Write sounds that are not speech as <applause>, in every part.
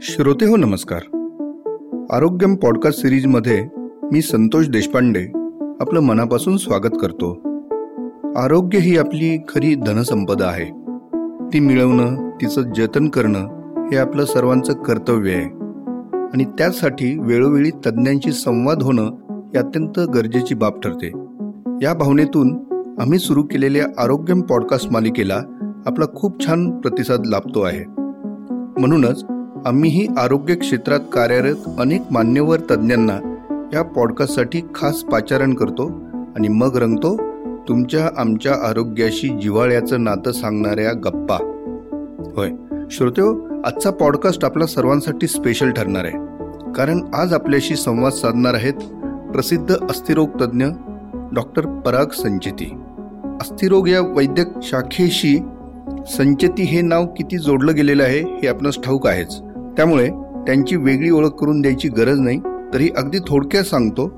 श्रोते हो नमस्कार. आरोग्यम पॉडकास्ट सिरीजमध्ये मी संतोष देशपांडे आपलं मनापासून स्वागत करतो. आरोग्य ही आपली खरी धनसंपदा आहे. ती मिळवणं तिचं जतन करणं हे आपलं सर्वांचं कर्तव्य आहे. आणि त्यासाठी वेळोवेळी तज्ज्ञांशी संवाद होणं ही अत्यंत गरजेची बाब ठरते. या भावनेतून आम्ही सुरू केलेल्या आरोग्यम पॉडकास्ट मालिकेला आपला खूप छान प्रतिसाद लाभतो आहे. म्हणूनच आम्हीही आरोग्य क्षेत्रात कार्यरत अनेक मान्यवर तज्ज्ञांना या पॉडकास्टसाठी खास पाचारण करतो आणि मग रंगतो तुमच्या आमच्या आरोग्याशी जिव्हाळ्याचं नातं सांगणाऱ्या गप्पा. होय श्रोते आजचा पॉडकास्ट आपला सर्वांसाठी स्पेशल ठरणार आहे. कारण आज आपल्याशी संवाद साधणार आहेत प्रसिद्ध अस्थिरोग तज्ज्ञ डॉक्टर पराग संचिती. अस्थिरोग या वैद्यक शाखेशी संचेती हे नाव किती जोडलं गेलेलं आहे हे आपणास ठाऊक आहेच. त्यामुळे त्यांची वेगळी ओळख करून द्यायची गरज नाही. तरी अगदी थोडक्यात सांगतो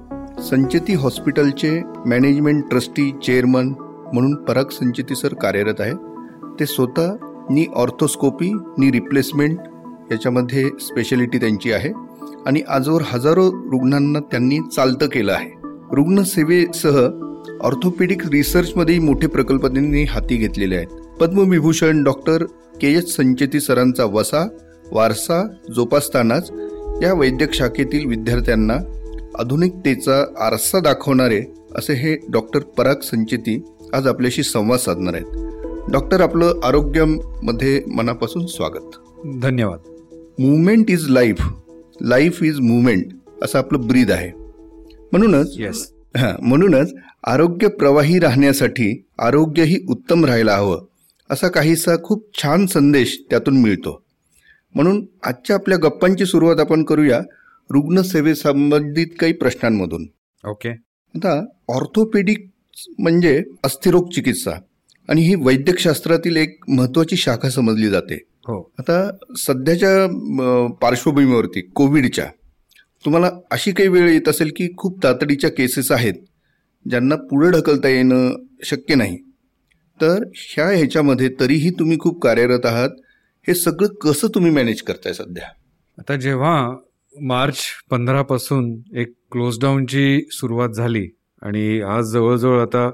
संचेती हॉस्पिटलचे मॅनेजमेंट ट्रस्टी चेअरमन म्हणून पराग संचेती सर कार्यरत आहे ते स्वतः नी ऑर्थोस्कोपी नी रिप्लेसमेंट याच्यामध्ये स्पेशालिटी त्यांची आहे आणि आजवर हजारो रुग्णांना त्यांनी चालतं केलं आहे. रुग्णसेवेसह ऑर्थोपेडिक रिसर्चमध्येही मोठे प्रकल्प त्यांनी हाती घेतलेले आहेत. Padma Vibhushan doctor K H Sancheti सरांचा वसा वारसा जोपासतानाच या वैद्यक शाखेतील विद्यार्थ्यांना आधुनिकतेचा आरसा दाखवणारे असे हे डॉक्टर पराग संचेती आज आपल्याशी संवाद साधणार आहेत. डॉक्टर आपलं आरोग्यामध्ये मनापासून स्वागत. धन्यवाद. Movement is life life is movement असं आपलं ब्रीद आहे. म्हणूनच येस हा म्हणूनच आरोग्य प्रवाही राहण्यासाठी आरोग्यही उत्तम राहायला हवं. असा काहीसा खूप छान संदेश त्यातून मिळतो. म्हणून आजच्या आपल्या गप्पांची सुरुवात आपण करूया रुग्णसेवेसंबंधित काही प्रश्नांमधून. ओके. आता ऑर्थोपेडिक म्हणजे अस्थिरोग चिकित्सा आणि ही वैद्यकशास्त्रातील एक महत्वाची शाखा समजली जाते. हो. आता सध्याच्या पार्श्वभूमीवरती कोविडच्या तुम्हाला अशी काही वेळ येत असेल की खूप तातडीच्या केसेस आहेत ज्यांना पुढे ढकलता येणं शक्य नाही. तर ह्या ह्याच्यामध्ये तरीही तुम्ही खूप कार्यरत आहात. हे सगळं कसं तुम्ही मॅनेज करताय सध्या? आता जेव्हा मार्च पंधरापासून एक क्लोजडाऊनची सुरुवात झाली आणि आज जवळजवळ आता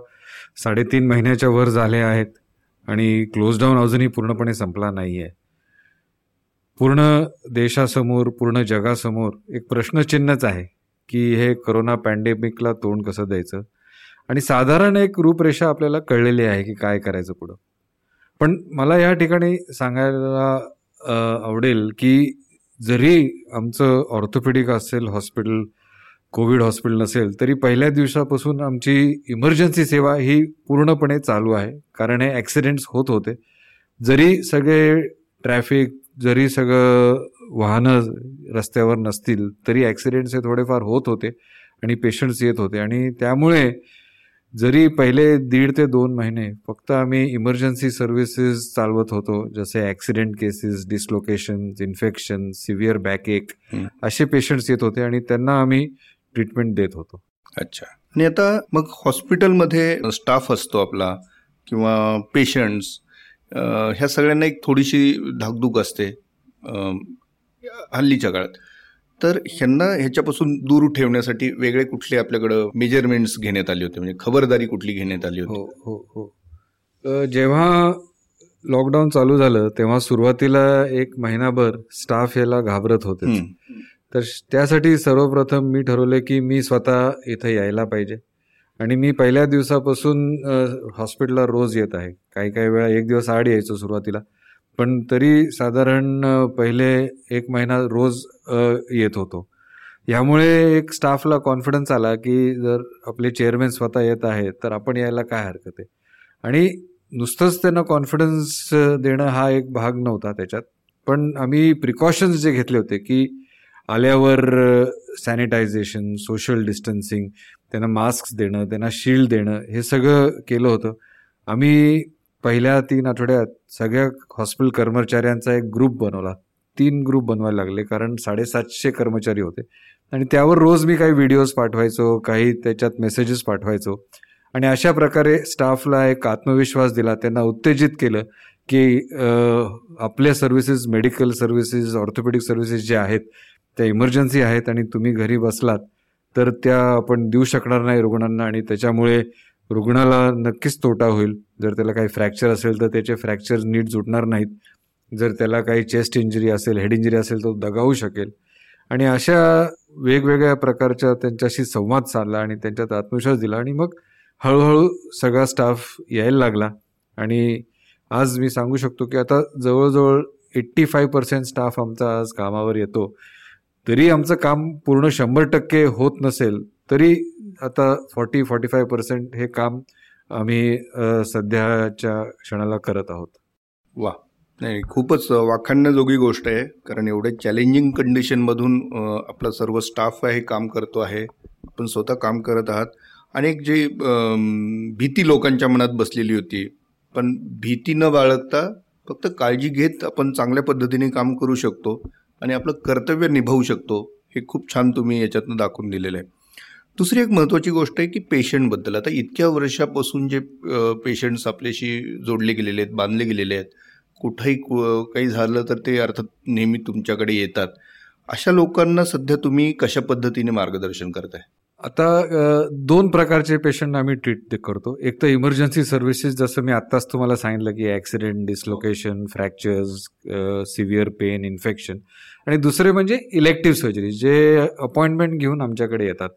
साडेतीन महिन्याच्या वर झाले आहेत आणि क्लोजडाऊन अजूनही पूर्णपणे संपला नाही आहे पूर्ण देशासमोर पूर्ण जगासमोर एक प्रश्नचिन्हच आहे की हे करोना पॅन्डेमिकला तोंड कसं द्यायचं? आणि साधारण एक रूपरेषा आपल्याला कळलेली आहे की काय करायचं पुढं. पण मला या ठिकाणी सांगायला आवडेल की जरी आमचं ऑर्थोपेडिक असेल हॉस्पिटल कोविड हॉस्पिटल नसेल तरी पहिल्या दिवसापासून आमची इमर्जन्सी सेवा ही पूर्णपणे चालू आहे. कारण हे ॲक्सिडेंट्स होत होते. जरी सगळे ट्रॅफिक जरी सगळं वाहनं रस्त्यावर नसतील तरी ॲक्सिडेंट्स हे थोडेफार होत होते आणि पेशंट्स येत होते. आणि त्यामुळे जरी पहिले दीड ते दोन महिने फक्त आम्ही इमर्जन्सी सर्व्हिसेस चालवत होतो जसे accident cases dislocation infection severe backache. असे पेशंट्स येत होते आणि त्यांना आम्ही ट्रीटमेंट देत होतो. अच्छा. आणि आता मग हॉस्पिटलमध्ये स्टाफ असतो आपला किंवा पेशंट्स ह्या सगळ्यांना एक थोडीशी धाकधूक असते हल्लीच्या काळात. तर ह्यांना ह्याच्यापासून दूर ठेवण्यासाठी वेगळे कुठले आपल्याकडं मेजरमेंट्स घेण्यात आले होते? म्हणजे खबरदारी कुठली घेण्यात आली होती? हो हो हो. जेव्हा लॉकडाऊन चालू झालं तेव्हा सुरुवातीला एक महिनाभर स्टाफ याला घाबरत होते. तर त्यासाठी सर्वप्रथम मी ठरवले की मी स्वतः इथं यायला पाहिजे. आणि मी पहिल्या दिवसापासून हॉस्पिटलला रोज येत आहे. काही काही वेळा एक दिवस आड यायचो सुरुवातीला. पण तरी साधारण पहिले एक महिना रोज येत होतो. यामुळे एक स्टाफला कॉन्फिडन्स आला की जर आपले चेअरमॅन स्वतः येत आहेत तर आपण यायला काय हरकत आहे? आणि नुसतंच त्यांना कॉन्फिडन्स देणं हा एक भाग नव्हता त्याच्यात. पण आम्ही प्रिकॉशन्स जे घेतले होते की आल्यावर सॅनिटायझेशन सोशल डिस्टन्सिंग त्यांना मास्क देणं त्यांना शिल्ड देणं हे सगळं केलं होतं. आम्ही पहिल्या तीन आठवड्यात सगळ्या हॉस्पिटल कर्मचाऱ्यांचा एक ग्रुप बनवला. तीन ग्रुप बनवायला लागले कारण साडेसातशे कर्मचारी होते. आणि त्यावर रोज मी काही व्हिडिओज पाठवायचो काही त्याच्यात मेसेजेस पाठवायचो. आणि अशा प्रकारे स्टाफला एक आत्मविश्वास दिला त्यांना उत्तेजित केलं की आपल्या services medical services orthopaedic services जे आहेत त्या इमर्जन्सी आहेत आणि तुम्ही घरी बसलात तर त्या आपण देऊ शकणार नाही रुग्णांना आणि त्याच्यामुळे रुग्णाला नक्कीच तोटा होईल. जर त्याला काही फ्रॅक्चर असेल तर त्याचे फ्रॅक्चर नीट जुटणार नाहीत. जर त्याला काही चेस्ट इंजरी असेल हेड इंजरी असेल तर दगावू शकेल. आणि अशा वेगवेगळ्या प्रकारच्या त्यांच्याशी संवाद साधला आणि त्यांच्यात आत्मविश्वास दिला आणि मग हळूहळू सगळा स्टाफ यायला लागला. आणि आज मी सांगू शकतो की आता जवळजवळ एट्टी फाईव्ह पर्सेंट स्टाफ आमचा आज कामावर येतो. तरी आमचं काम पूर्ण शंभर टक्के होत नसेल तरी आता फॉर्टी फॉर्टी फाय पर्सेंट हे काम आम्ही सध्याच्या क्षणाला करत आहोत. वा. नाही खूपच वाखाणण्याजोगी गोष्ट आहे कारण एवढ्या चॅलेंजिंग कंडिशनमधून आपला सर्व स्टाफ आहे काम करतो आहे. आपण स्वतः काम करत आहात. अनेक जी भीती लोकांच्या मनात बसलेली होती पण भीती न बाळगता फक्त काळजी घेत आपण चांगल्या पद्धतीने काम करू शकतो आणि आपलं कर्तव्य निभावू शकतो. हे खूप छान तुम्ही याच्यातनं दाखवून दिलेलं आहे. दुसरी एक महत्त्वाची गोष्ट आहे की पेशंटबद्दल. आता इतक्या वर्षापासून जे पेशंट्स आपल्याशी जोडले गेलेले आहेत बांधले गेलेले आहेत कुठंही काही झालं तर ते अर्थात नेहमी तुमच्याकडे येतात. अशा लोकांना सध्या तुम्ही कशा पद्धतीने मार्गदर्शन करताय? आता दोन प्रकारचे पेशंट आम्ही ट्रीट करतो. एक तर इमर्जन्सी सर्व्हिसेस जसं मी आत्ताच तुम्हाला सांगितलं की accident dislocation fractures severe pain infection. आणि दुसरे म्हणजे इलेक्टिव्ह सर्जरीज जे अपॉइंटमेंट घेऊन आमच्याकडे येतात.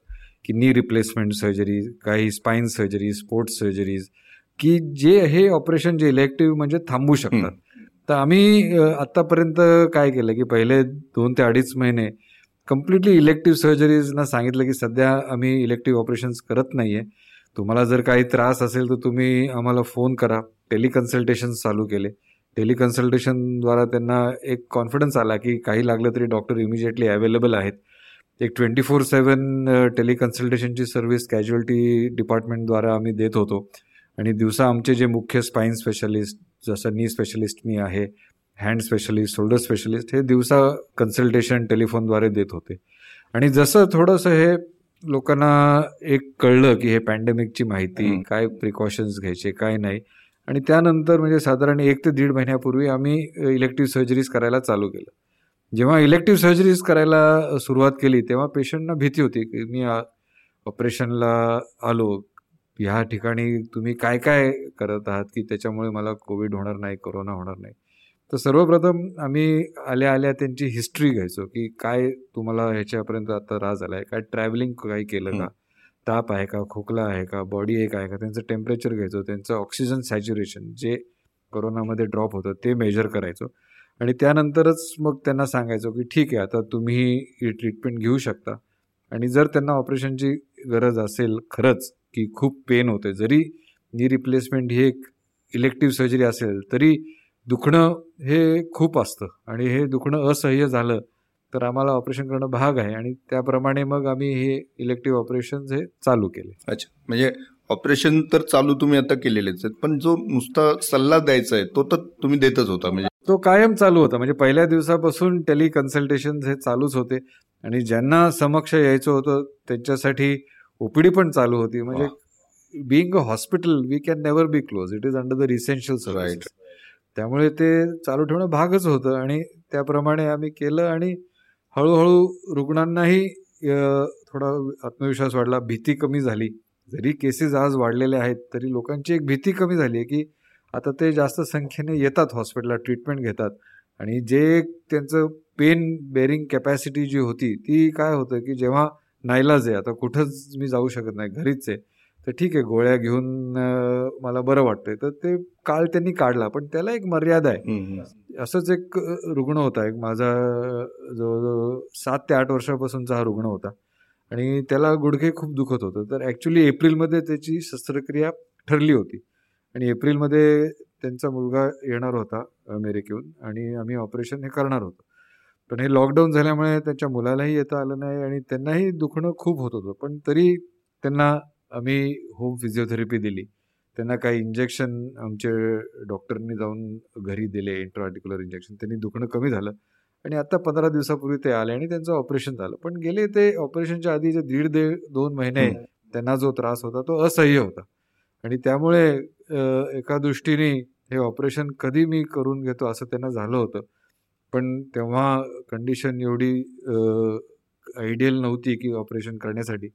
की नी रिप्लेसमेंट सर्जरी काही स्पाईन सर्जरी स्पोर्ट्स सर्जरीज की जे हे ऑपरेशन जे इलेक्टिव्ह म्हणजे थांबू शकतात. तर आम्ही आत्तापर्यंत काय केलं की पहिले दोन ते अडीच महिने कम्प्लिटली इलेक्टिव्ह सर्जरीजना सांगितलं की सध्या आम्ही इलेक्टिव्ह ऑपरेशन्स करत नाही आहे तुम्हाला जर काही त्रास असेल तर तुम्ही आम्हाला फोन करा. टेलिकन्सल्टेशन चालू केले. टेलिकन्सल्टेशनद्वारा त्यांना एक कॉन्फिडन्स आला की काही लागलं तरी डॉक्टर इमिजिएटली अवेलेबल आहेत. एक ट्वेंटी फोर सेवन टेलिकन्सल्टेशनची सर्व्हिस कॅज्युअल्टी डिपार्टमेंटद्वारा आम्ही देत होतो. आणि दिवसा आमचे जे मुख्य स्पाईन स्पेशलिस्ट जसं नी स्पेशलिस्ट मी आहे हँड स्पेशलिस्ट शोल्डर स्पेशलिस्ट हे दिवसा कन्सल्टेशन टेलिफोनद्वारे देत होते. आणि जसं थोडंसं हे लोकांना एक कळलं की हे पॅन्डेमिकची माहिती काय प्रिकॉशन्स घ्यायचे काय नाही. आणि त्यानंतर म्हणजे साधारण एक ते दीड महिन्यापूर्वी आम्ही इलेक्टिव्ह सर्जरीज करायला चालू केलं. जेव्हा इलेक्टिव्ह सर्जरीज करायला सुरुवात केली तेव्हा पेशंटना भीती होती की मी ऑपरेशनला आलो. ह्या ठिकाणी तुम्ही काय काय करत आहात की त्याच्यामुळे मला कोविड होणार नाही कोरोना होणार नाही? तर सर्वप्रथम आम्ही आल्या आल्या त्यांची हिस्ट्री घ्यायचो की काय तुम्हाला ह्याच्यापर्यंत आता राज आला आहे काय ट्रॅव्हलिंग काही केलं का? ताप आहे का? खोकला आहे का? बॉडी एक आहे का? त्यांचं टेम्परेचर घ्यायचं. त्यांचं ऑक्सिजन सॅच्युरेशन जे कोरोनामध्ये ड्रॉप होतं ते मेजर करायचो. आणि त्यानंतरच मग त्यांना सांगायचो की ठीक आहे आता तुम्ही ही ट्रीटमेंट घेऊ शकता. आणि जर त्यांना ऑपरेशनची गरज असेल खरंच की खूप पेन होते जरी नी रिप्लेसमेंट ही एक इलेक्टिव्ह सर्जरी असेल तरी दुखणं हे खूप असतं. आणि हे दुखणं असह्य झालं तर आम्हाला ऑपरेशन करणं भाग आहे. आणि त्याप्रमाणे मग आम्ही हे इलेक्टिव्ह ऑपरेशन हे चालू केले. अच्छा. म्हणजे ऑपरेशन तर चालू तुम्ही आता केलेलेच आहेत पण जो नुसता सल्ला द्यायचा आहे तो तर तुम्ही देतच होता. म्हणजे तो कायम चालू होता. म्हणजे पहिल्या दिवसापासून टेलिकन्सल्टेशन हे चालूच होते. आणि ज्यांना समक्ष यायचं होतं त्यांच्यासाठी ओपीडी पण चालू होती. म्हणजे being a hospital we can never be close it is under the essential right त्यामुळे ते चालू ठेवणं भागच होतं. आणि त्याप्रमाणे आम्ही केलं आणि हळूहळू रुग्णांनाही थोडा आत्मविश्वास वाढला. भीती कमी झाली. जरी केसेस आज वाढलेले आहेत तरी लोकांची एक भीती कमी झाली आहे की आता ते जास्त संख्येने येतात हॉस्पिटलला ट्रीटमेंट घेतात. आणि जे त्यांचं पेन बेरिंग कॅपॅसिटी जी होती ती काय होतं की जेव्हा नाईलाज आहे आता कुठंच मी जाऊ शकत नाही घरीच आहे. तर ठीक आहे गोळ्या घेऊन मला बरं वाटतंय. तर ते काळ त्यांनी काढला पण त्याला एक मर्यादा आहे. असंच एक रुग्ण होता. एक माझा जवळजवळ सात ते आठ वर्षापासूनचा हा रुग्ण होता. आणि त्याला गुडघे खूप दुखत होतं. तर ॲक्च्युली एप्रिलमध्ये त्याची शस्त्रक्रिया ठरली होती. आणि एप्रिलमध्ये त्यांचा मुलगा येणार होता अमेरिकेहून आणि आम्ही ऑपरेशन हे करणार होतो. पण हे लॉकडाऊन झाल्यामुळे त्यांच्या मुलालाही येता आलं नाही आणि त्यांनाही दुखणं खूप होत होतं. पण तरी त्यांना आम्ही होम फिजिओथेरपी दिली. त्यांना काही इंजेक्शन आमचे डॉक्टरनी जाऊन घरी दिले इंट्रार्टिक्युलर इंजेक्शन त्यांनी दुखणं कमी झालं आणि आता पंधरा दिवसापूर्वी ते आले आणि त्यांचं ऑपरेशन झालं. पण गेले ते ऑपरेशनच्या आधी जे दीड दे दोन महिने त्यांना जो त्रास होता तो असह्य होता. आणि त्यामुळे एका दृष्टीने हे ऑपरेशन कधी मी करून घेतो असं त्यांना झालं होतं. पण तेव्हा कंडिशन एवढी आयडियल नव्हती की ऑपरेशन करण्यासाठी.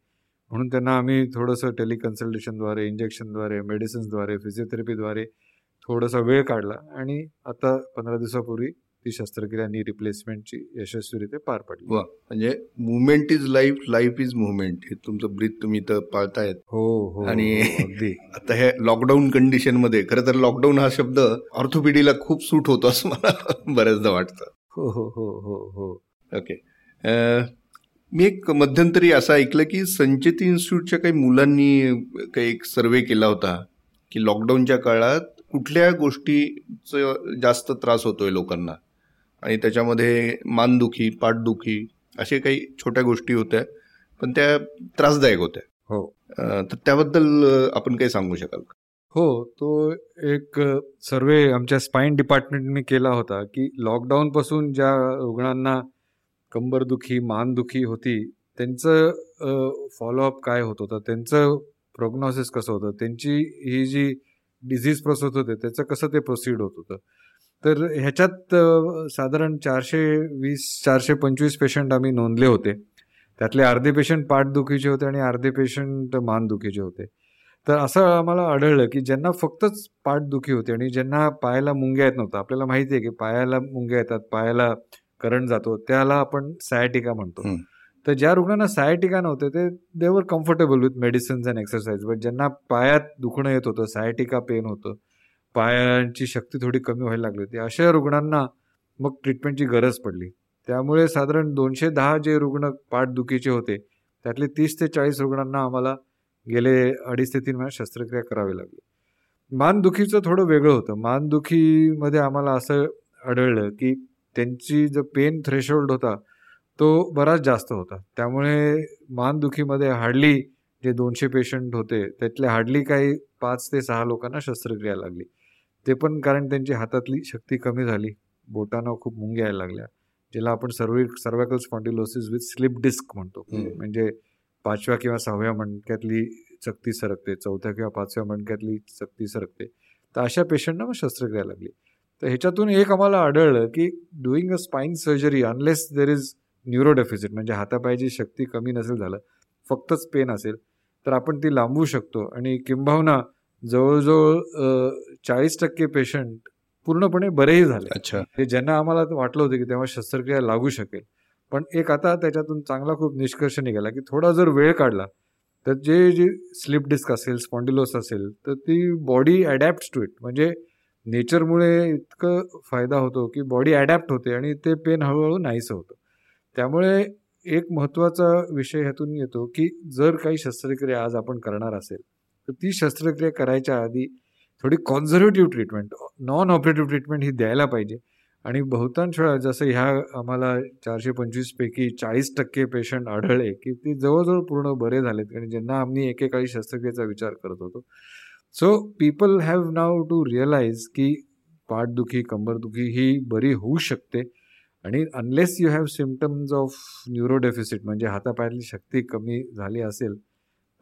म्हणून त्यांना आम्ही थोडंसं टेलिकन्सल्टेशनद्वारे इंजेक्शनद्वारे मेडिसिन्सद्वारे फिजिओथेरपीद्वारे थोडासा वेळ काढला. आणि आता पंधरा दिवसापूर्वी ती शस्त्रक्रिया नी रिप्लेसमेंटची यशस्वीरित्या पार पडली. म्हणजे movement is life life is movement हे तुमचं ब्रीथ तुम्ही तर पाळतायत. हो हो आणि हो, <laughs> आता हे लॉकडाऊन कंडिशनमध्ये खरं तर लॉकडाऊन हा शब्द ऑर्थोपेडीला खूप सूट होतो असं मला <laughs> बऱ्याचदा वाटतं. हो हो हो हो हो. ओके मी एक मध्यंतरी असं ऐकलं की संचेती इन्स्टिट्यूटच्या काही मुलांनी काही एक सर्वे केला होता की लॉकडाऊनच्या काळात कुठल्या गोष्टीचं जास्त त्रास होतोय लोकांना? आणि त्याच्यामध्ये मानदुखी पाठदुखी असे काही छोट्या गोष्टी होत्या पण त्या त्रासदायक होत्या. हो. तर त्याबद्दल आपण काही सांगू शकाल का? हो तो एक सर्वे आमच्या स्पाईन डिपार्टमेंटने केला होता की लॉकडाऊन पासून ज्या रुग्णांना कंबरदुखी मानदुखी होती त्यांचं फॉलोअप काय होत होतं त्यांचं प्रोग्नॉसिस कसं होतं त्यांची ही जी डिझीज प्रोसेस होते त्याचं कसं ते प्रोसीड होत होतं? तर ह्याच्यात साधारण चारशे वीस चारशे पंचवीस पेशंट आम्ही नोंदले होते. त्यातले अर्धे पेशंट पाठदुखीचे होते आणि अर्धे पेशंट मानदुखीचे होते. तर असं आम्हाला आढळलं की ज्यांना फक्तच पाठदुखी होती आणि ज्यांना पायाला मुंग्या येत नव्हतं आपल्याला माहिती आहे की पायाला मुंग्या येतात पायाला करंट जातो त्याला आपण सायटिका म्हणतो. तर ज्या रुग्णांना सायटिका नव्हते ते they were comfortable with medicines and exercise but ज्यांना पायात दुखणं येत होतं सायटिका पेन होतं पायांची शक्ती थोडी कमी व्हायला लागली होती. अशा रुग्णांना मग ट्रीटमेंटची गरज पडली. त्यामुळे साधारण दोनशे दहा जे रुग्ण पाठदुखीचे होते त्यातले तीस ते चाळीस रुग्णांना आम्हाला गेले अडीच ते तीन महिन्यात शस्त्रक्रिया करावी लागली. मानदुखीचं थोडं वेगळं होतं. मानदुखीमध्ये आम्हाला असं आढळलं की त्यांची जो पेन थ्रेशोल्ड होता तो बराच जास्त होता. त्यामुळे मानदुखीमध्ये हार्डली जे दोनशे पेशंट होते त्यातले हार्डली काही पाच ते सहा लोकांना शस्त्रक्रिया लागली. ते पण कारण त्यांची हातातली शक्ती कमी झाली. बोटांना खूप मुंग्या यायला लागल्या ज्याला आपण सर्व cervical spondylosis with slip disc म्हणतो. म्हणजे पाचव्या किंवा सहाव्या मणक्यातली चकती सरकते चौथ्या किंवा पाचव्या मणक्यातली चकती सरकते. तर अशा पेशंटना मग शस्त्रक्रिया लागली. तर ह्याच्यातून एक आम्हाला आढळलं की doing a spine surgery unless there is neuro deficit म्हणजे हातापायची शक्ती कमी नसेल झालं फक्तच पेन असेल तर आपण ती लांबवू शकतो. आणि किंबहुना जवळजवळ चाळीस टक्के पेशंट पूर्णपणे बरेही झाले. अच्छा. हे ज्यांना आम्हाला वाटलं होतं की तेव्हा शस्त्रक्रिया लागू शकेल. पण एक आता त्याच्यातून चांगला खूप निष्कर्ष निघाला की थोडा जर वेळ काढला तर जे जे स्लिप डिस्क असेल स्पॉन्डिलोस असेल तर ती बॉडी अडॅप्ट टू इट. म्हणजे नेचरमुळे इतकं फायदा होतो की बॉडी अडॅप्ट होते आणि ते पेन हळूहळू नाहीसं होतं. त्यामुळे एक महत्त्वाचा विषय ह्यातून येतो की जर काही शस्त्रक्रिया आज आपण करणार असेल तर ती शस्त्रक्रिया करायच्या आधी थोडी conservative treatment non operative treatment ही द्यायला पाहिजे. आणि बहुतांश वेळा जसं ह्या आम्हाला चारशे पंचवीसपैकी चाळीस टक्के पेशंट आढळले की ते जवळजवळ पूर्ण बरे झालेत. आणि ज्यांना आम्ही एकेकाळी शस्त्रक्रियेचा विचार करत होतो. So people have now to realise की पाठदुखी कंबरदुखी ही बरी होऊ शकते. आणि unless you have symptoms of neurodeficit म्हणजे हातापायातली शक्ती कमी झाली असेल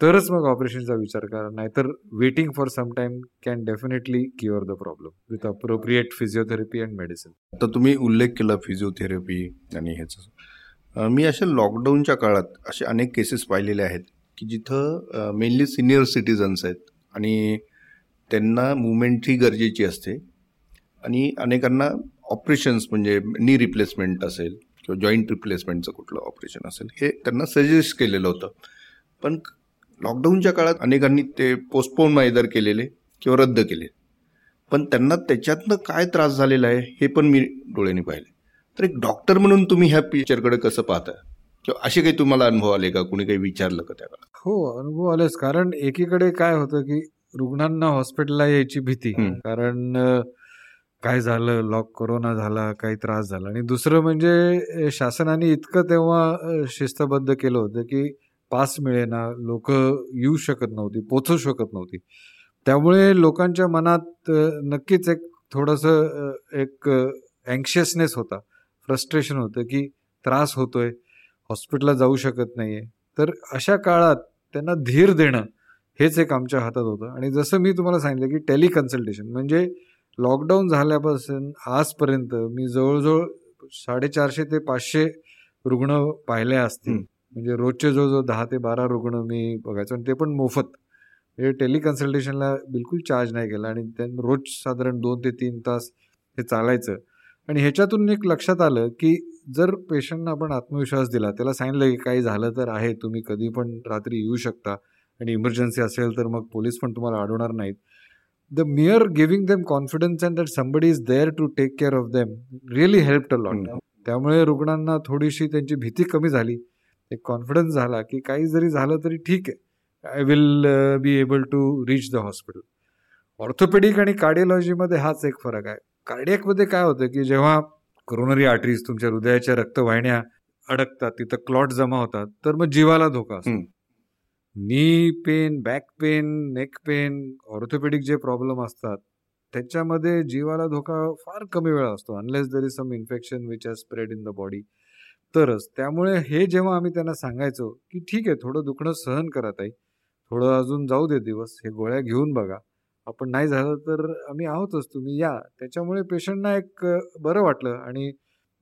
तरच मग ऑपरेशनचा विचार करा. नाहीतर waiting for some time can definitely cure the problem with appropriate physiotherapy and medicine आता तुम्ही उल्लेख केला फिजिओथेरपी आणि ह्याचं. मी अशा लॉकडाऊनच्या काळात असे अनेक केसेस पाहिलेले आहेत की जिथं मेनली सिनियर सिटीजन्स आहेत आणि त्यांना मुवमेंटही गरजेची असते आणि अनेकांना ऑपरेशन्स म्हणजे नी रिप्लेसमेंट असेल किंवा जॉईंट रिप्लेसमेंटचं कुठलं ऑपरेशन असेल हे त्यांना सजेस्ट केलेलं होतं. पण लॉकडाऊनच्या काळात अनेकांनी ते पोस्टपोन मायदर केलेले किंवा रद्द केले. पण त्यांना त्याच्यातनं काय त्रास झालेला आहे हे पण मी डोळ्यांनी पाहिले. तर एक डॉक्टर म्हणून तुम्ही ह्या पिक्चरकडे कसं पाहता? किंवा असे काही तुम्हाला अनुभव आले का? कुणी काही विचारलं का त्या काळात हो अनुभव आलेच. कारण एकीकडे काय होतं की रुग्णांना हॉस्पिटलला यायची भीती. कारण काय झालं? लॉक कोरोना झाला काही त्रास झाला. आणि दुसरं म्हणजे शासनाने इतकं तेव्हा शिस्तबद्ध केलं होतं की पास मिळेना लोक येऊ शकत नव्हती पोचू शकत नव्हती. त्यामुळे लोकांच्या मनात नक्कीच एक थोडंसं एक अँक्शियसनेस होता. फ्रस्ट्रेशन होतं की त्रास होतोय हॉस्पिटलला जाऊ शकत नाहीये. तर अशा काळात त्यांना धीर देणं हेच एक आमच्या हातात होतं. आणि जसं मी तुम्हाला सांगितलं की टेलिकन्सल्टेशन म्हणजे लॉकडाऊन झाल्यापासून आजपर्यंत मी जवळजवळ साडेचारशे ते पाचशे रुग्ण पाहिले असतील. म्हणजे रोजचे जवळजवळ दहा ते बारा रुग्ण मी बघायचो आणि ते पण मोफत. म्हणजे टेलिकन्सल्टेशनला बिलकुल चार्ज नाही केला आणि त्यांना रोज साधारण दोन ते तीन तास हे चालायचं. आणि ह्याच्यातून एक लक्षात आलं की जर पेशंटना आपण आत्मविश्वास दिला त्याला सांगितलं की काही झालं तर आहे तुम्ही कधी पण रात्री येऊ शकता आणि इमर्जन्सी असेल तर मग पोलीस पण तुम्हाला अडवणार नाहीत. The mere giving them confidence and that somebody is there to take care of them really help a lot त्यामुळे रुग्णांना थोडीशी त्यांची भीती कमी झाली. एक कॉन्फिडन्स झाला की काही जरी झालं तरी ठीक आहे. I will be able to reach the hospital orthopaedic आणि कार्डिओलॉजीमध्ये हाच एक फरक आहे. कार्डियकमध्ये काय होतं की जेव्हा कोरोनरी आर्टरीज तुमच्या हृदयाच्या रक्तवाहिन्या अडकतात तिथं क्लॉट जमा होतात तर मग जीवाला धोका असतो. Knee pain back pain neck pain orthopaedic जे प्रॉब्लेम असतात त्याच्यामध्ये जीवाला धोका फार कमी वेळा असतो unless there is some infection which has spread in the body तरच. त्यामुळे हे जेव्हा आम्ही त्यांना सांगायचो की ठीक आहे थोडं दुखणं सहन करा ताई. थोडं अजून जाऊ दे दिवस हे गोळ्या घेऊन बघा. आपण नाही झालं तर आम्ही आहोतच तुम्ही या. त्याच्यामुळे पेशंटना एक बरं वाटलं आणि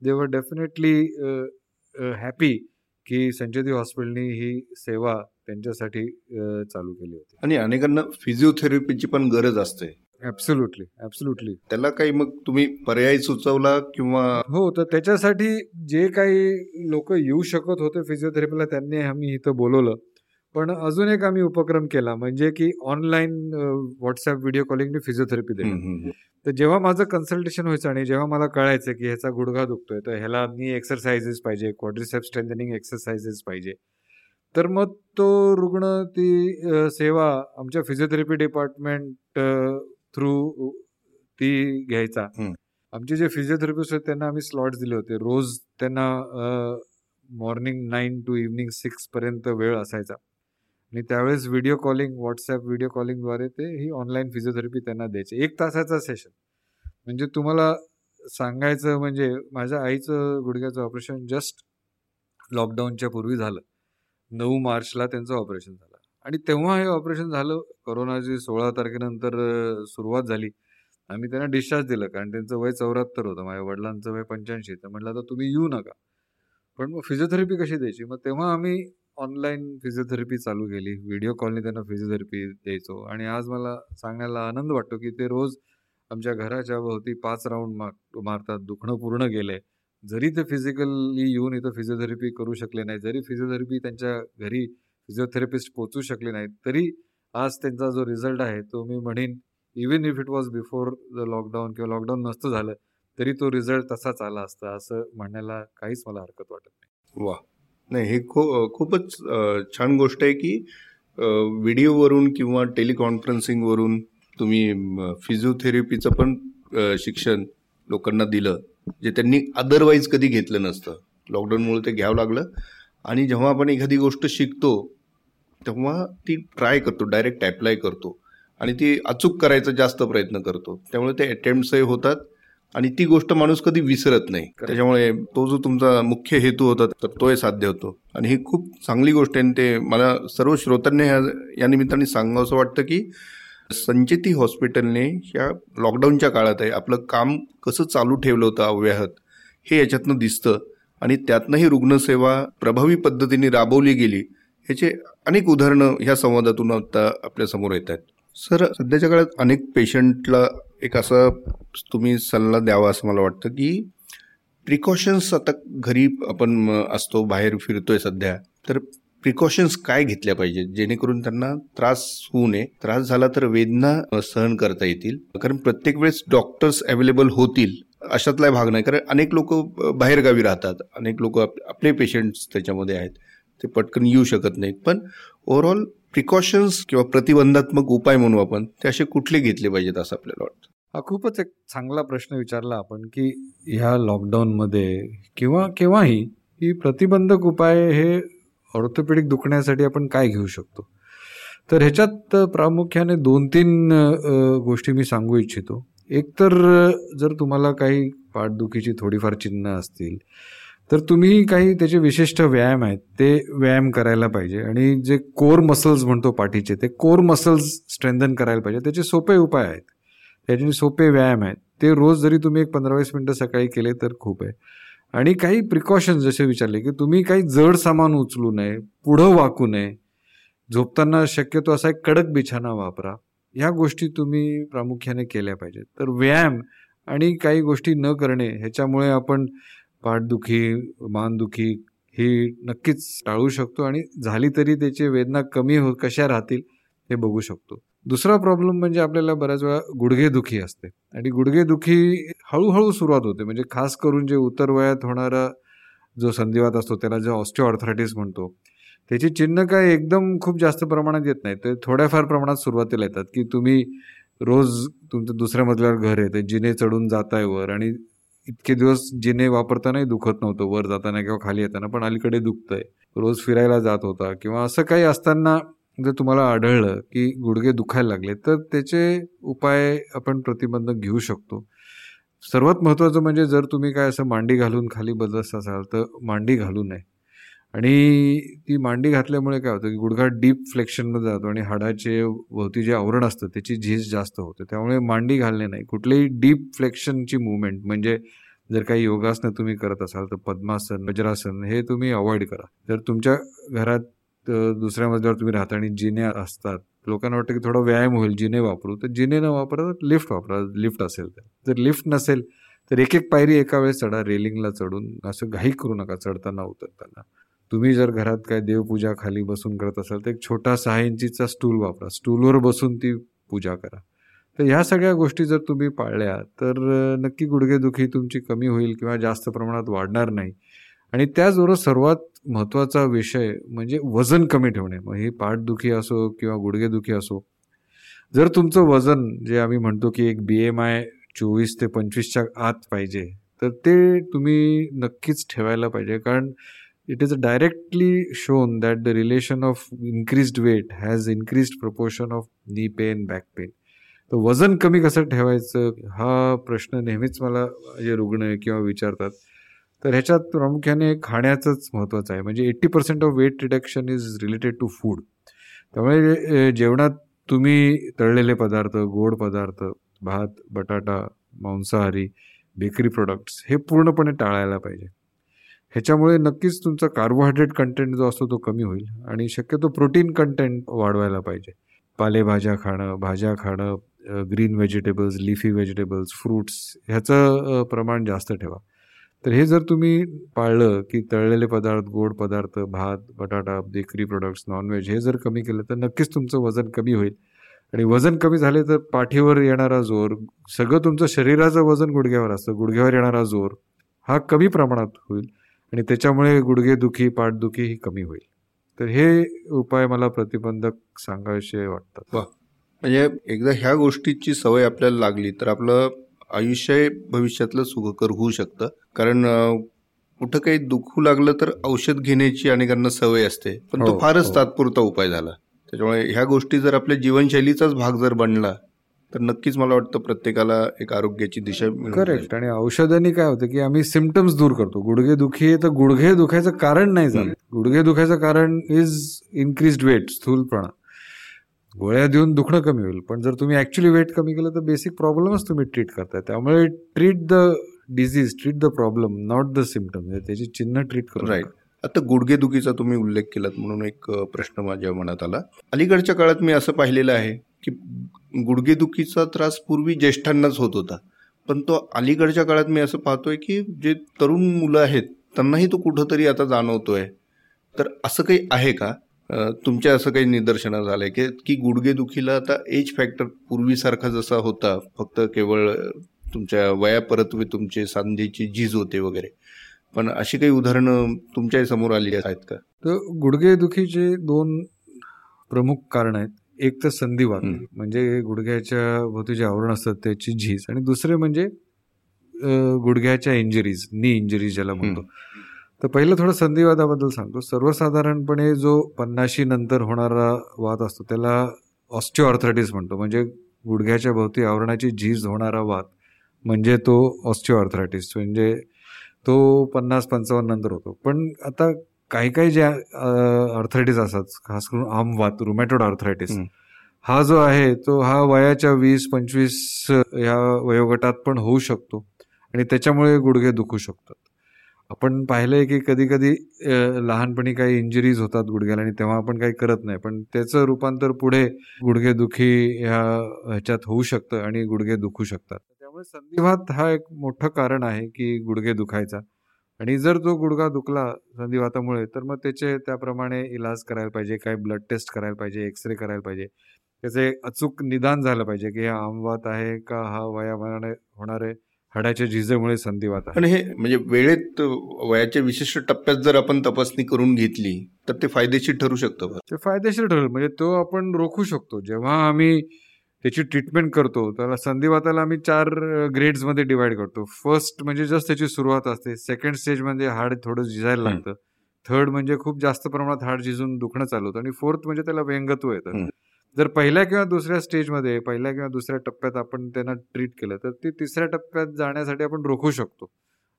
देवर डेफिनेटली हॅपी की संजयदेव हॉस्पिटलनी ही सेवा त्यांच्यासाठी चालू केली होती. आणि अनेकांना फिजिओथेरपीची पण गरज असते. ऍब्सोल्युटली ऍब्सोल्युटली त्याला काही मग तुम्ही पर्याय सुचवला किंवा हो तर त्याच्यासाठी जे काही लोक येऊ शकत होते फिजिओथेरपीला त्यांनी आम्ही इथं बोलवलं. पण अजून एक आम्ही उपक्रम केला म्हणजे की ऑनलाईन व्हॉट्सअप व्हिडिओ कॉलिंगने फिजिओथेरपी देणं तर जेव्हा माझं कन्सल्टेशन व्हायचं आणि जेव्हा मला कळायचं की ह्याचा गुडघा दुखतोय तर ह्याला मी एक्सरसाइजेस पाहिजे क्वाड्रिसेप स्ट्रेंथनिंग एक्सरसाइजेस पाहिजे. तर मग तो रुग्ण ती सेवा आमच्या फिजिओथेरपी डिपार्टमेंट थ्रू ती घ्यायचा. आमचे जे फिजिओथेरपिस्ट आहेत त्यांना आम्ही स्लॉट्स दिले होते. रोज त्यांना morning nine to evening six पर्यंत वेळ असायचा. आणि त्यावेळेस व्हिडिओ कॉलिंग व्हॉट्सॲप व्हिडिओ कॉलिंगद्वारे ते ही ऑनलाईन फिजिओथेरपी त्यांना द्यायचे. एक तासाचा सेशन म्हणजे तुम्हाला सांगायचं म्हणजे माझ्या आईचं गुडघ्याचं ऑपरेशन जस्ट लॉकडाऊनच्या पूर्वी झालं. नऊ मार्चला त्यांचं ऑपरेशन झालं. आणि तेव्हा हे ऑपरेशन झालं. कोरोनाची सोळा तारखेनंतर सुरुवात झाली. आम्ही त्यांना डिस्चार्ज दिलं. कारण त्यांचं वय चौऱ्याहत्तर होतं. माझ्या वडिलांचं वय पंच्याऐंशी. तर म्हटलं तर तुम्ही येऊ नका. पण मग फिजिओथेरपी कशी द्यायची? मग तेव्हा आम्ही ऑनलाईन फिजिओथेरपी चालू केली. व्हिडिओ कॉलनी त्यांना फिजिओथेरपी द्यायचो. आणि आज मला सांगायला आनंद वाटतो की ते रोज आमच्या घराच्या भोवती पाच राऊंड मार मारतात. दुखणं पूर्ण गेले. जरी ते फिजिकली येऊन इथं फिजिओथेरपी करू शकले नाही. जरी फिजिओथेरपी त्यांच्या घरी फिजिओथेरपिस्ट पोचू शकले नाहीत. तरी आज त्यांचा जो रिझल्ट आहे तो मी म्हणेन even if it was before the lockdown किंवा लॉकडाऊन नसतं झालं तरी तो रिझल्ट तसाच आला असता असं म्हणण्याला काहीच मला हरकत वाटत नाही. वा. नाही हे खो खूपच छान गोष्ट आहे की व्हिडिओवरून किंवा टेलिकॉन्फरन्सिंगवरून तुम्ही फिजिओथेरपीचं पण शिक्षण लोकांना दिलं जे त्यांनी अदरवाईज कधी घेतलं नसतं. लॉकडाऊनमुळे ते घ्यावं लागलं. आणि जेव्हा आपण एखादी गोष्ट शिकतो तेव्हा ती ट्राय करतो डायरेक्ट अप्लाय करतो. आणि ती अचूक करायचा जास्त प्रयत्न करतो. त्यामुळे ते अटेम्प्टसही होतात. आणि ती गोष्ट माणूस कधी विसरत नाही. त्याच्यामुळे तो जो तुमचा मुख्य हेतू होता तर तोही साध्य होतो. आणि ही खूप चांगली गोष्ट आहे ते मला सर्व श्रोत्यांनी या निमित्ताने सांगावं असं वाटतं की संचेती हॉस्पिटलने ह्या लॉकडाऊनच्या काळात आहे आपलं काम कसं चालू ठेवलं होतं अव्याहत हे याच्यातनं दिसतं. आणि त्यातनं ही रुग्णसेवा प्रभावी पद्धतीने राबवली गेली. ह्याचे अनेक उदाहरणं ह्या संवादातून आता आपल्यासमोर येत आहेत. सर सध्याच्या काळात अनेक पेशंटला एक असा तुम्ही सल्ला द्यावा असं मला वाटतं की प्रिकॉशन्स आता घरी आपण असतो बाहेर फिरतोय सध्या तर प्रिकॉशन्स काय घेतल्या पाहिजेत जेणेकरून त्यांना त्रास होऊ नये. त्रास झाला तर वेदना सहन करता येतील. कारण प्रत्येक वेळेस डॉक्टर्स अवेलेबल होतील अशातला भाग नाही. कारण अनेक लोक बाहेरगावी राहतात. अनेक लोक आपले पेशंट्स त्याच्यामध्ये आहेत. ते पटकन येऊ शकत नाहीत. पण ओव्हरऑल प्रिकॉशन्स किंवा प्रतिबंधात्मक उपाय म्हणू आपण ते असे कुठले घेतले पाहिजेत असं आपल्याला वाटतं? हा खूपच एक चांगला प्रश्न विचारला आपण की ह्या लॉकडाऊनमध्ये किंवा केव्हाही ही प्रतिबंधक उपाय हे ऑर्थोपेडिक दुखण्यासाठी आपण काय घेऊ शकतो? तर ह्याच्यात प्रामुख्याने दोन तीन गोष्टी मी सांगू इच्छितो. एक तर जर तुम्हाला काही पाठदुखीची थोडीफार चिन्ह असतील तर तुम्ही काही त्याचे विशिष्ट व्यायाम आहेत ते व्यायाम करायला पाहिजे. आणि जे कोर मसल्स म्हणतो पाठीचे ते कोर मसल्स स्ट्रेंथन करायला पाहिजे. त्याचे सोपे उपाय आहेत. त्याच्याने सोपे व्यायाम आहेत. ते रोज जरी तुम्ही एक पंधरा वीस मिनटं सकाळी केले तर खूप आहे. आणि काही प्रिकॉशन्स जसे विचारले की तुम्ही काही जड सामान उचलू नये पुढं वाकू नये. झोपताना शक्यतो असा एक कडक बिछाना वापरा. ह्या गोष्टी तुम्ही प्रामुख्याने केल्या पाहिजेत. तर व्यायाम आणि काही गोष्टी न करणे ह्याच्यामुळे आपण पाठदुखी मानदुखी ही नक्कीच टाळू शकतो आणि झाली तरी त्याची वेदना कमी हो कशा राहतील हे बघू शकतो. दुसरा प्रॉब्लेम म्हणजे आपल्याला बऱ्याच वेळा गुडघेदुखी असते आणि गुडघेदुखी हळूहळू सुरुवात होते. म्हणजे खास करून जे उत्तर वयात होणारा जो संधिवात असतो त्याला जो ऑस्टिओ ऑर्थरायटिस म्हणतो त्याची चिन्ह काय एकदम खूप जास्त प्रमाणात येत नाही. तर थोड्याफार प्रमाणात सुरुवातीला येतात की तुम्ही रोज तुमचं दुसऱ्या मजल्यावर घर आहे ते जिने चढून जाताय वर आणि इतके दिवस जिने वापरतानाही दुखत नव्हतं. वर जाताना किंवा खाली येताना पण अलीकडे दुखतंय. रोज फिरायला जात होता किंवा असं काही असताना जर तुम्हाला आढळलं की गुडघे दुखायला लागले तर त्याचे उपाय आपण प्रतिबंध घेऊ शकतो. सर्वात महत्त्वाचं म्हणजे जर तुम्ही काय असं मांडी घालून खाली बदलत असाल तर मांडी घालू नये. आणि ती मांडी घातल्यामुळे काय होतं की गुडघा डीप फ्लेक्शनमध्ये जातो आणि हाडाचे भोवती जे आवरण असतं त्याची झीज जास्त होते. त्यामुळे मांडी घालणे नाही. कुठलीही डीप फ्लेक्शनची मुवमेंट म्हणजे जर काही योगासनं तुम्ही करत असाल तर पद्मासन वज्रासन हे तुम्ही अवॉइड करा. जर तुमच्या घरात दुसऱ्या मजल्यावर तुम्ही राहता आणि जिने असतात लोकांना वाटतं की थोडा व्यायाम होईल जिने वापरू तर जिने न वापरा लिफ्ट वापरा लिफ्ट असेल तर. जर लिफ्ट नसेल तर एक एक पायरी एका वेळेस चढा रेलिंगला चढून असं घाई करू नका चढताना उतरताना. तुम्ही जर घरात काय देवपूजा खाली बसून करत असाल तर एक छोटा सहा इंचीचा स्टूल वापरा. स्टूलवर बसून ती पूजा करा. तर ह्या सगळ्या गोष्टी जर तुम्ही पाळल्या तर नक्की गुडघेदुखी तुमची कमी होईल किंवा जास्त प्रमाणात वाढणार नाही. आणि त्याचबरोबर सर्वात महत्त्वाचा विषय म्हणजे वजन कमी ठेवणे. मग ही पाठदुखी असो किंवा गुडघेदुखी असो जर तुमचं वजन जे आम्ही म्हणतो की एक बी एम आय चोवीस ते पंचवीसच्या आत पाहिजे तर ते तुम्ही नक्कीच ठेवायला पाहिजे. कारण it is directly shown that the relation of increased weight has increased proportion of knee pain back pain तर वजन कमी कसं ठेवायचं? हा प्रश्न नेहमीच मला जे रुग्ण किंवा विचारतात. तर ह्याच्यात प्रामुख्याने खाण्याचंच महत्त्वाचं आहे. म्हणजे eighty percent of weight reduction is related to food त्यामुळे जेवणात तुम्ही तळलेले पदार्थ गोड पदार्थ भात बटाटा मांसाहारी बेकरी प्रोडक्ट्स हे पूर्णपणे टाळायला पाहिजे. ह्याच्यामुळे नक्कीच तुमचा कार्बोहायड्रेट कंटेंट जो असतो तो कमी होईल आणि शक्यतो प्रोटीन कंटेंट वाढवायला पाहिजे. पालेभाज्या खाणं भाज्या खाणं green vegetables leafy vegetables fruits ह्याचं प्रमाण जास्त ठेवा. तर हे जर तुम्ही पाळलं की तळलेले पदार्थ गोड पदार्थ भात बटाटा बेकरी प्रोडक्ट्स नॉनव्हेज हे जर कमी केलं तर नक्कीच तुमचं वजन कमी होईल. आणि वजन कमी झाले तर पाठीवर येणारा जोर सगळं तुमचं शरीराचं वजन गुडघ्यावर असतं. गुडघ्यावर येणारा जोर हा कमी प्रमाणात होईल. आणि त्याच्यामुळे गुडघेदुखी पाठदुखी ही कमी होईल. तर हे उपाय मला प्रतिबंधक सांगायचे वाटतात. म्हणजे एकदा ह्या गोष्टीची सवय आपल्याला लागली तर आपलं आयुष्य भविष्यातलं सुखकर होऊ शकतं. कारण कुठं काही दुखू लागलं तर औषध घेण्याची अनेकांना सवय असते. पण तो हो, फारच हो. तात्पुरता उपाय झाला. त्याच्यामुळे ह्या गोष्टी जर आपल्या जीवनशैलीचाच भाग जर बनला तर नक्कीच मला वाटतं प्रत्येकाला एक आरोग्याची दिशा करेक्ट आणि औषधांनी काय होतं की आम्ही सिमटम्स दूर करतो. गुडघे दुखी तर गुडघे दुखायचं कारण नाही झालं. गुडघे दुखायचं कारण इज इन्क्रीज वेट स्थूलपणा. गोळ्या देऊन दुखणं कमी होईल. पण जर तुम्ही ऍक्च्युली वेट कमी केलं तर बेसिक प्रॉब्लेमच तुम्ही ट्रीट करताय. त्यामुळे treat the disease treat the problem not the symptom त्याची चिन्ह ट्रीट करू राईट आता गुडघेदुखीचा तुम्ही उल्लेख केलात म्हणून एक प्रश्न माझ्या मनात आला. अलीकडच्या काळात मी असं पाहिलेलं आहे की गुडघेदुखीचा त्रास पूर्वी ज्येष्ठांनाच होत होता. पण तो अलीकडच्या काळात मी असं पाहतोय की जे तरुण मुलं आहेत त्यांनाही तो कुठंतरी आता जाणवतोय. तर असं काही आहे का? तुमच्या असं काही निदर्शना झालं आहे की की गुडघेदुखीला आता एज फॅक्टर पूर्वीसारखा जसा होता फक्त केवळ तुमच्या वयापरत्वे तुमचे सांधेची झीज होते वगैरे. पण अशी काही उदाहरणं तुमच्यासमोर आली आहेत का? तर गुडघेदुखीचे दोन प्रमुख कारण आहेत. एक तर संधिवात म्हणजे गुडघ्याच्या भोवती जे आवरण असतात त्याची झीज आणि दुसरे म्हणजे गुडघ्याच्या इंजरीज नी इंजरीज ज्याला म्हणतो. तर पहिलं थोडं संधिवादाबद्दल सांगतो. सर्वसाधारणपणे जो पन्नाशी नंतर होणारा वाद असतो त्याला ऑस्टिओआर्थरायटिस म्हणतो. म्हणजे गुडघ्याच्या भोवती आवरणाची झीज होणारा वाद म्हणजे तो ऑस्टिओआर्थरायटिस म्हणजे तो पन्नास पंचावन्न नंतर होतो. पण आता काही काही जे अर्थरायटिस असतात खास करून आम वात रुमॅटोड अर्थरायटिस हा जो आहे तो हा वयाच्या वीस पंचवीस या वयोगटात पण होऊ शकतो आणि त्याच्यामुळे गुडघे दुखू शकतात. आपण पाहिलंय की कधी कधी लहानपणी काही इंजुरीज होतात गुडघ्याला आणि तेव्हा आपण काही करत नाही. पण त्याचं रूपांतर पुढे गुडघे दुखी ह्या ह्याच्यात होऊ शकतं आणि गुडघे दुखू शकतात. त्यामुळे संधिवात हा एक मोठं कारण आहे की गुडघे दुखायचा. आणि जर तो गुडघा दुखला संधिवातामुळे तर मग त्याचे त्याप्रमाणे इलाज करायला पाहिजे काही ब्लड टेस्ट करायला पाहिजे एक्सरे करायला पाहिजे. त्याचे अचूक निदान झालं पाहिजे की हा आमवात आहे का हा वयामानाने होणारे हाडाच्या झिजेमुळे संधिवात आणि हे म्हणजे वेळेत वयाच्या विशिष्ट टप्प्यात जर आपण तपासणी करून घेतली तर ते फायदेशीर ठरू शकतं ते फायदेशीर ठरेल. म्हणजे तो आपण रोखू शकतो. जेव्हा आम्ही त्याची ट्रीटमेंट करतो. त्याला संधिवाताला आम्ही चार ग्रेड्समध्ये डिवाइड करतो. फर्स्ट म्हणजे जस्ट त्याची सुरुवात असते. सेकंड स्टेज म्हणजे हाड थोडं झिजायला लागतं. थर्ड म्हणजे खूप जास्त प्रमाणात हाड झिजून दुखणं चालू होतं. आणि फोर्थ म्हणजे त्याला व्यंगत्व येतं. जर पहिल्या किंवा दुसऱ्या स्टेजमध्ये पहिल्या किंवा दुसऱ्या टप्प्यात आपण त्यांना ट्रीट केलं तर ते तिसऱ्या टप्प्यात जाण्यासाठी आपण रोखू शकतो.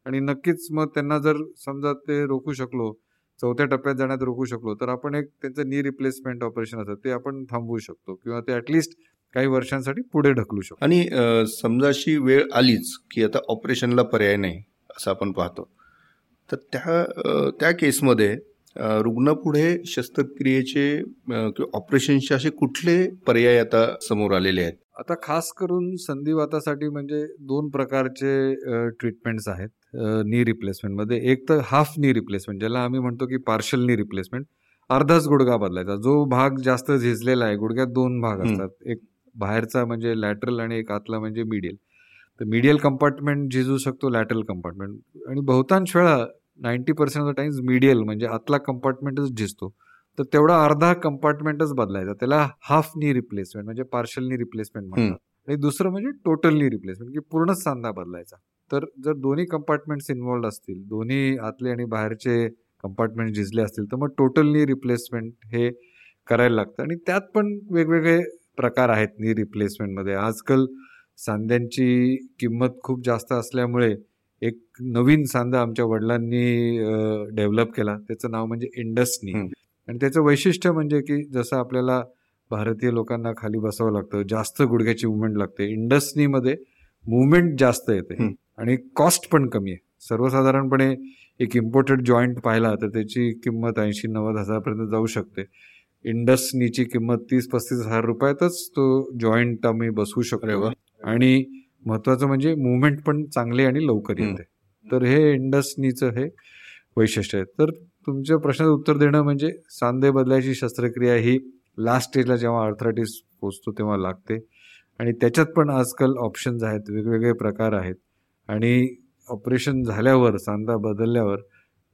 आणि नक्कीच मग त्यांना जर समजा ते रोखू शकलो चौथ्या टप्प्यात जाण्यात रोखू शकलो तर आपण एक त्यांचं नी रिप्लेसमेंट ऑपरेशन असतं ते आपण थांबवू शकतो. किंवा ते ॲटलिस्ट काही वर्षांसाठी पुढे ढकलू शकतो. आणि समजा अशी वेळ आलीच की आता ऑपरेशनला पर्याय नाही असं आपण पाहतो. तर त्या त्या केसमध्ये रुग्ण पुढे शस्त्रक्रियेचे किंवा ऑपरेशनचे असे कुठले पर्याय आता समोर आलेले आहेत? आता खास करून संधिवातासाठी म्हणजे दोन प्रकारचे ट्रीटमेंट्स आहेत नी रिप्लेसमेंटमध्ये एक तर हाफ नी रिप्लेसमेंट ज्याला आम्ही म्हणतो की पार्शल नी रिप्लेसमेंट अर्धाच गुडघा बदलायचा. जो भाग जास्त झिजलेला आहे गुडघ्यात दोन भाग असतात. एक बाहेरचा म्हणजे लॅटरल आणि एक आतला म्हणजे मिडियल तर मिडियल कंपार्टमेंट झिजू शकतो लॅटरल कंपार्टमेंट आणि बहुतांश वेळा ninety percent of the times medial म्हणजे आतला कंपार्टमेंटच झिजतो तर तेवढा अर्धा कंपार्टमेंटच बदलायचा. त्याला हाफ नी रिप्लेसमेंट म्हणजे पार्शल नी रिप्लेसमेंट म्हणतात. आणि दुसरं म्हणजे टोटल नी रिप्लेसमेंट की पूर्णच सांधा बदलायचा. तर जर दोन्ही कंपार्टमेंट्स इन्वॉल्ड असतील दोन्ही आतले आणि बाहेरचे कंपार्टमेंट झिजले असतील तर मग टोटल नी रिप्लेसमेंट हे करायला लागतं. आणि त्यात पण वेगवेगळे प्रकार आहेत नी रिप्लेसमेंटमध्ये आजकाल सांध्यांची किंमत खूप जास्त असल्यामुळे एक नवीन सांधा आमच्या वडिलांनी डेव्हलप केला. त्याचं नाव म्हणजे इंडसनी आणि त्याचं वैशिष्ट्य म्हणजे की जसं आपल्याला भारतीय लोकांना खाली बसावं लागतं जास्त गुडघ्याची मुवमेंट लागते. इंडस्नीमध्ये मुवमेंट जास्त येते आणि कॉस्ट पण कमी आहे. सर्वसाधारणपणे एक इम्पोर्टेड जॉईंट पाहिला तर त्याची किंमत ऐंशी नव्वद हजारपर्यंत जाऊ शकते. इंडसनीची किंमत तीस पस्तीस हजार रुपयातच तो जॉईंट आम्ही बसवू शकतो. आणि महत्वाचं म्हणजे मुवमेंट पण चांगली आणि लवकर येते. तर हे इंडसनीचं हे वैशिष्ट्य आहे. तर तुमच्या प्रश्नाचं उत्तर देणं म्हणजे सांधे बदलायची शस्त्रक्रिया ही लास्ट स्टेजला जेव्हा अर्थरायटिस पोचतो तेव्हा लागते. आणि त्याच्यात पण आजकाल ऑप्शन्स आहेत वेगवेगळे प्रकार आहेत. आणि ऑपरेशन झाल्यावर सांधा बदलल्यावर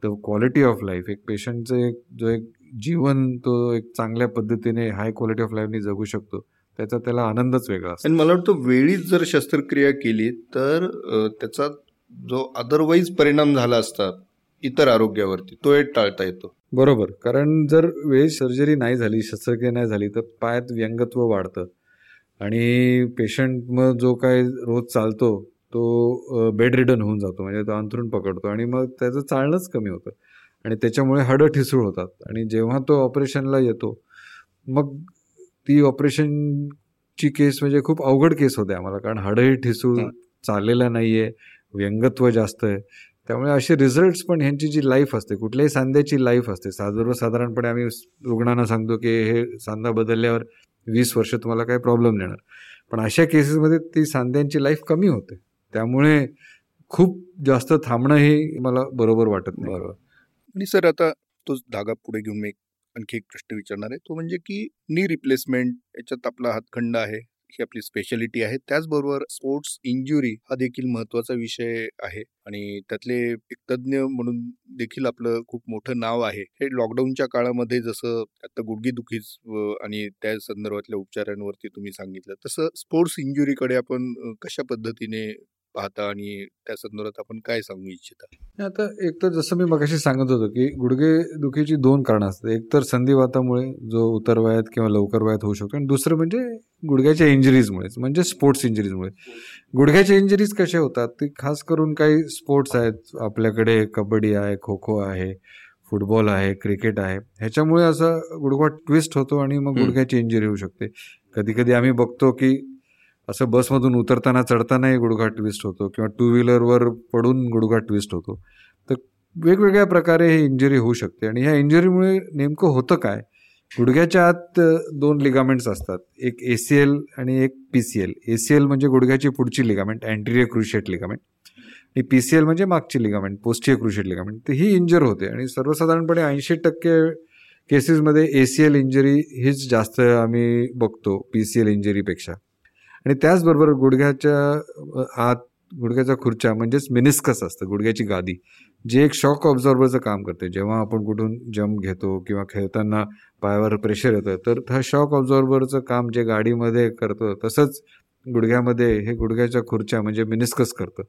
द क्वालिटी ऑफ लाईफ एक पेशंटचं एक जो एक जीवन तो एक चांगल्या पद्धतीने हाय क्वालिटी ऑफ लाईफने जगू शकतो. त्याचा त्याला आनंदच वेगळा असतो. आणि मला वाटतं वेळीच जर शस्त्रक्रिया केली तर त्याचा जो अदरवाईज परिणाम झाला असता इतर आरोग्यावरती तो एक टाळता येतो. बरोबर. कारण जर वेळी सर्जरी नाही झाली शस्त्रक्रिया नाही झाली तर पायात व्यंगत्व वाढतं. आणि पेशंट मग जो काय रोज चालतो तो बेड रिडन होऊन जातो. म्हणजे तो अंथरून पकडतो. आणि मग त्याचं चालणंच कमी होतं. आणि त्याच्यामुळे हाडं ठिसूळ होतात. आणि जेव्हा तो ऑपरेशनला येतो मग ती ऑपरेशनची केस म्हणजे खूप अवघड केस होते आम्हाला कारण हाडंही ठिसूळ चाललेलं नाही आहे व्यंगत्व जास्त आहे. त्यामुळे असे रिझल्ट्स पण ह्यांची जी लाईफ असते कुठल्याही सांध्याची लाईफ असते. साधारणपणे आम्ही रुग्णांना सांगतो की हे सांधा बदलल्यावर वीस वर्ष तुम्हाला काही प्रॉब्लेम देणार. पण अशा केसेसमध्ये ती सांध्यांची लाईफ कमी होते. त्यामुळे खूप जास्त थांबणं हे मला बरोबर वाटत नाही. बरोबर. आणि सर आता तोच धागा पुढे घेऊन मी आणखी एक प्रश्न विचारणार आहे. तो म्हणजे की नी रिप्लेसमेंट याच्यात आपला हातखंड आहे ही आपली स्पेशालिटी आहे. त्याचबरोबर स्पोर्ट्स इंजुरी हा देखील महत्त्वाचा विषय आहे. आणि त्यातले एक तज्ज्ञ म्हणून देखील आपलं खूप मोठं नाव आहे. हे लॉकडाऊनच्या काळामध्ये जसं आता गुडघेदुखीच आणि त्या संदर्भातल्या उपचारांवरती तुम्ही सांगितलं तसं स्पोर्ट्स इंजुरीकडे आपण कशा पद्धतीने पाहता आणि त्या संदर्भात आपण काय सांगू इच्छिता? आता एक तर जसं मी मगाशी सांगत होतो की गुडघे दुखीची दोन कारणं असतात. एक तर संधिवातामुळे जो उतर वयात किंवा लवकर वयात होऊ शकतो आणि दुसरं म्हणजे गुडघ्याच्या इंजरीजमुळेच म्हणजे स्पोर्ट्स इंजरीजमुळे गुडघ्याच्या इंजरीज कशा होतात? ती खास करून काही स्पोर्ट्स आहेत. आपल्याकडे कबड्डी आहे खो खो आहे फुटबॉल आहे क्रिकेट आहे. ह्याच्यामुळे असा गुडघा ट्विस्ट होतो आणि मग गुडघ्याची इंजरी होऊ शकते. कधी कधी आम्ही बघतो की असं बसमधून उतरताना चढतानाही गुडघा ट्विस्ट होतो किंवा टू व्हीलरवर पडून गुडघा ट्विस्ट होतो. तर वेगवेगळ्या प्रकारे ही इंजरी होऊ शकते. आणि ह्या इंजरीमुळे नेमकं होतं काय? गुडघ्याच्या आत दोन लिगामेंट्स असतात. एक ए सी एल आणि एक P C L A C L म्हणजे गुडघ्याची पुढची लिगामेंट अँटिरियर क्रुशिएट लिगामेंट आणि पी सी एल म्हणजे मागची लिगामेंट पोस्टियर क्रुशिएट लिगामेंट तर ही इंजर होते. आणि सर्वसाधारणपणे ऐंशी टक्के केसेसमध्ये ए सी एल इंजरी हीच जास्त आम्ही बघतो पी सी एल इंजरीपेक्षा आणि त्याचबरोबर गुडघ्याच्या आत गुडघ्याचा खुर्च्या म्हणजेच मिनिस्कस असतं गुडघ्याची गादी जे एक शॉक ऑब्झॉर्बरचं काम करते. जेव्हा आपण कुठून जम्प घेतो किंवा खेळताना पायावर प्रेशर येतं तर हा शॉक ऑब्झॉर्बरचं काम जे गाडीमध्ये करतं तसंच गुडघ्यामध्ये हे गुडघ्याच्या खुर्च्या म्हणजे मिनिस्कस करतं.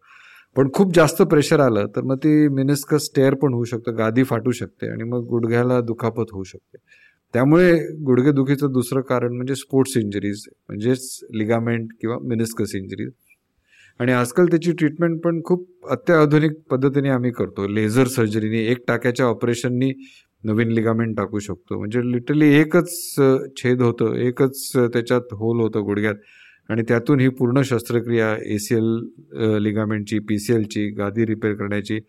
पण खूप जास्त प्रेशर आलं तर मग ती मिनिस्कस टेअर पण होऊ शकतं गादी फाटू शकते आणि मग गुडघ्याला दुखापत होऊ शकते. त्यामुळे गुडघेदुखीचं दुसरं कारण म्हणजे स्पोर्ट्स इंजरीज म्हणजेच लिगामेंट किंवा मिनिस्कस इंजरीज आणि आजकाल त्याची ट्रीटमेंट पण खूप अत्याधुनिक पद्धतीने आम्ही करतो. लेझर सर्जरीने एक टाक्याच्या ऑपरेशननी नवीन लिगामेंट टाकू शकतो. म्हणजे लिटरली एकच छेद होतं एकच त्याच्यात होल होतं गुडघ्यात. आणि त्यातून ही पूर्ण शस्त्रक्रिया ए सी एल लिगामेंटची पी सी एलची गादी रिपेअर करण्याची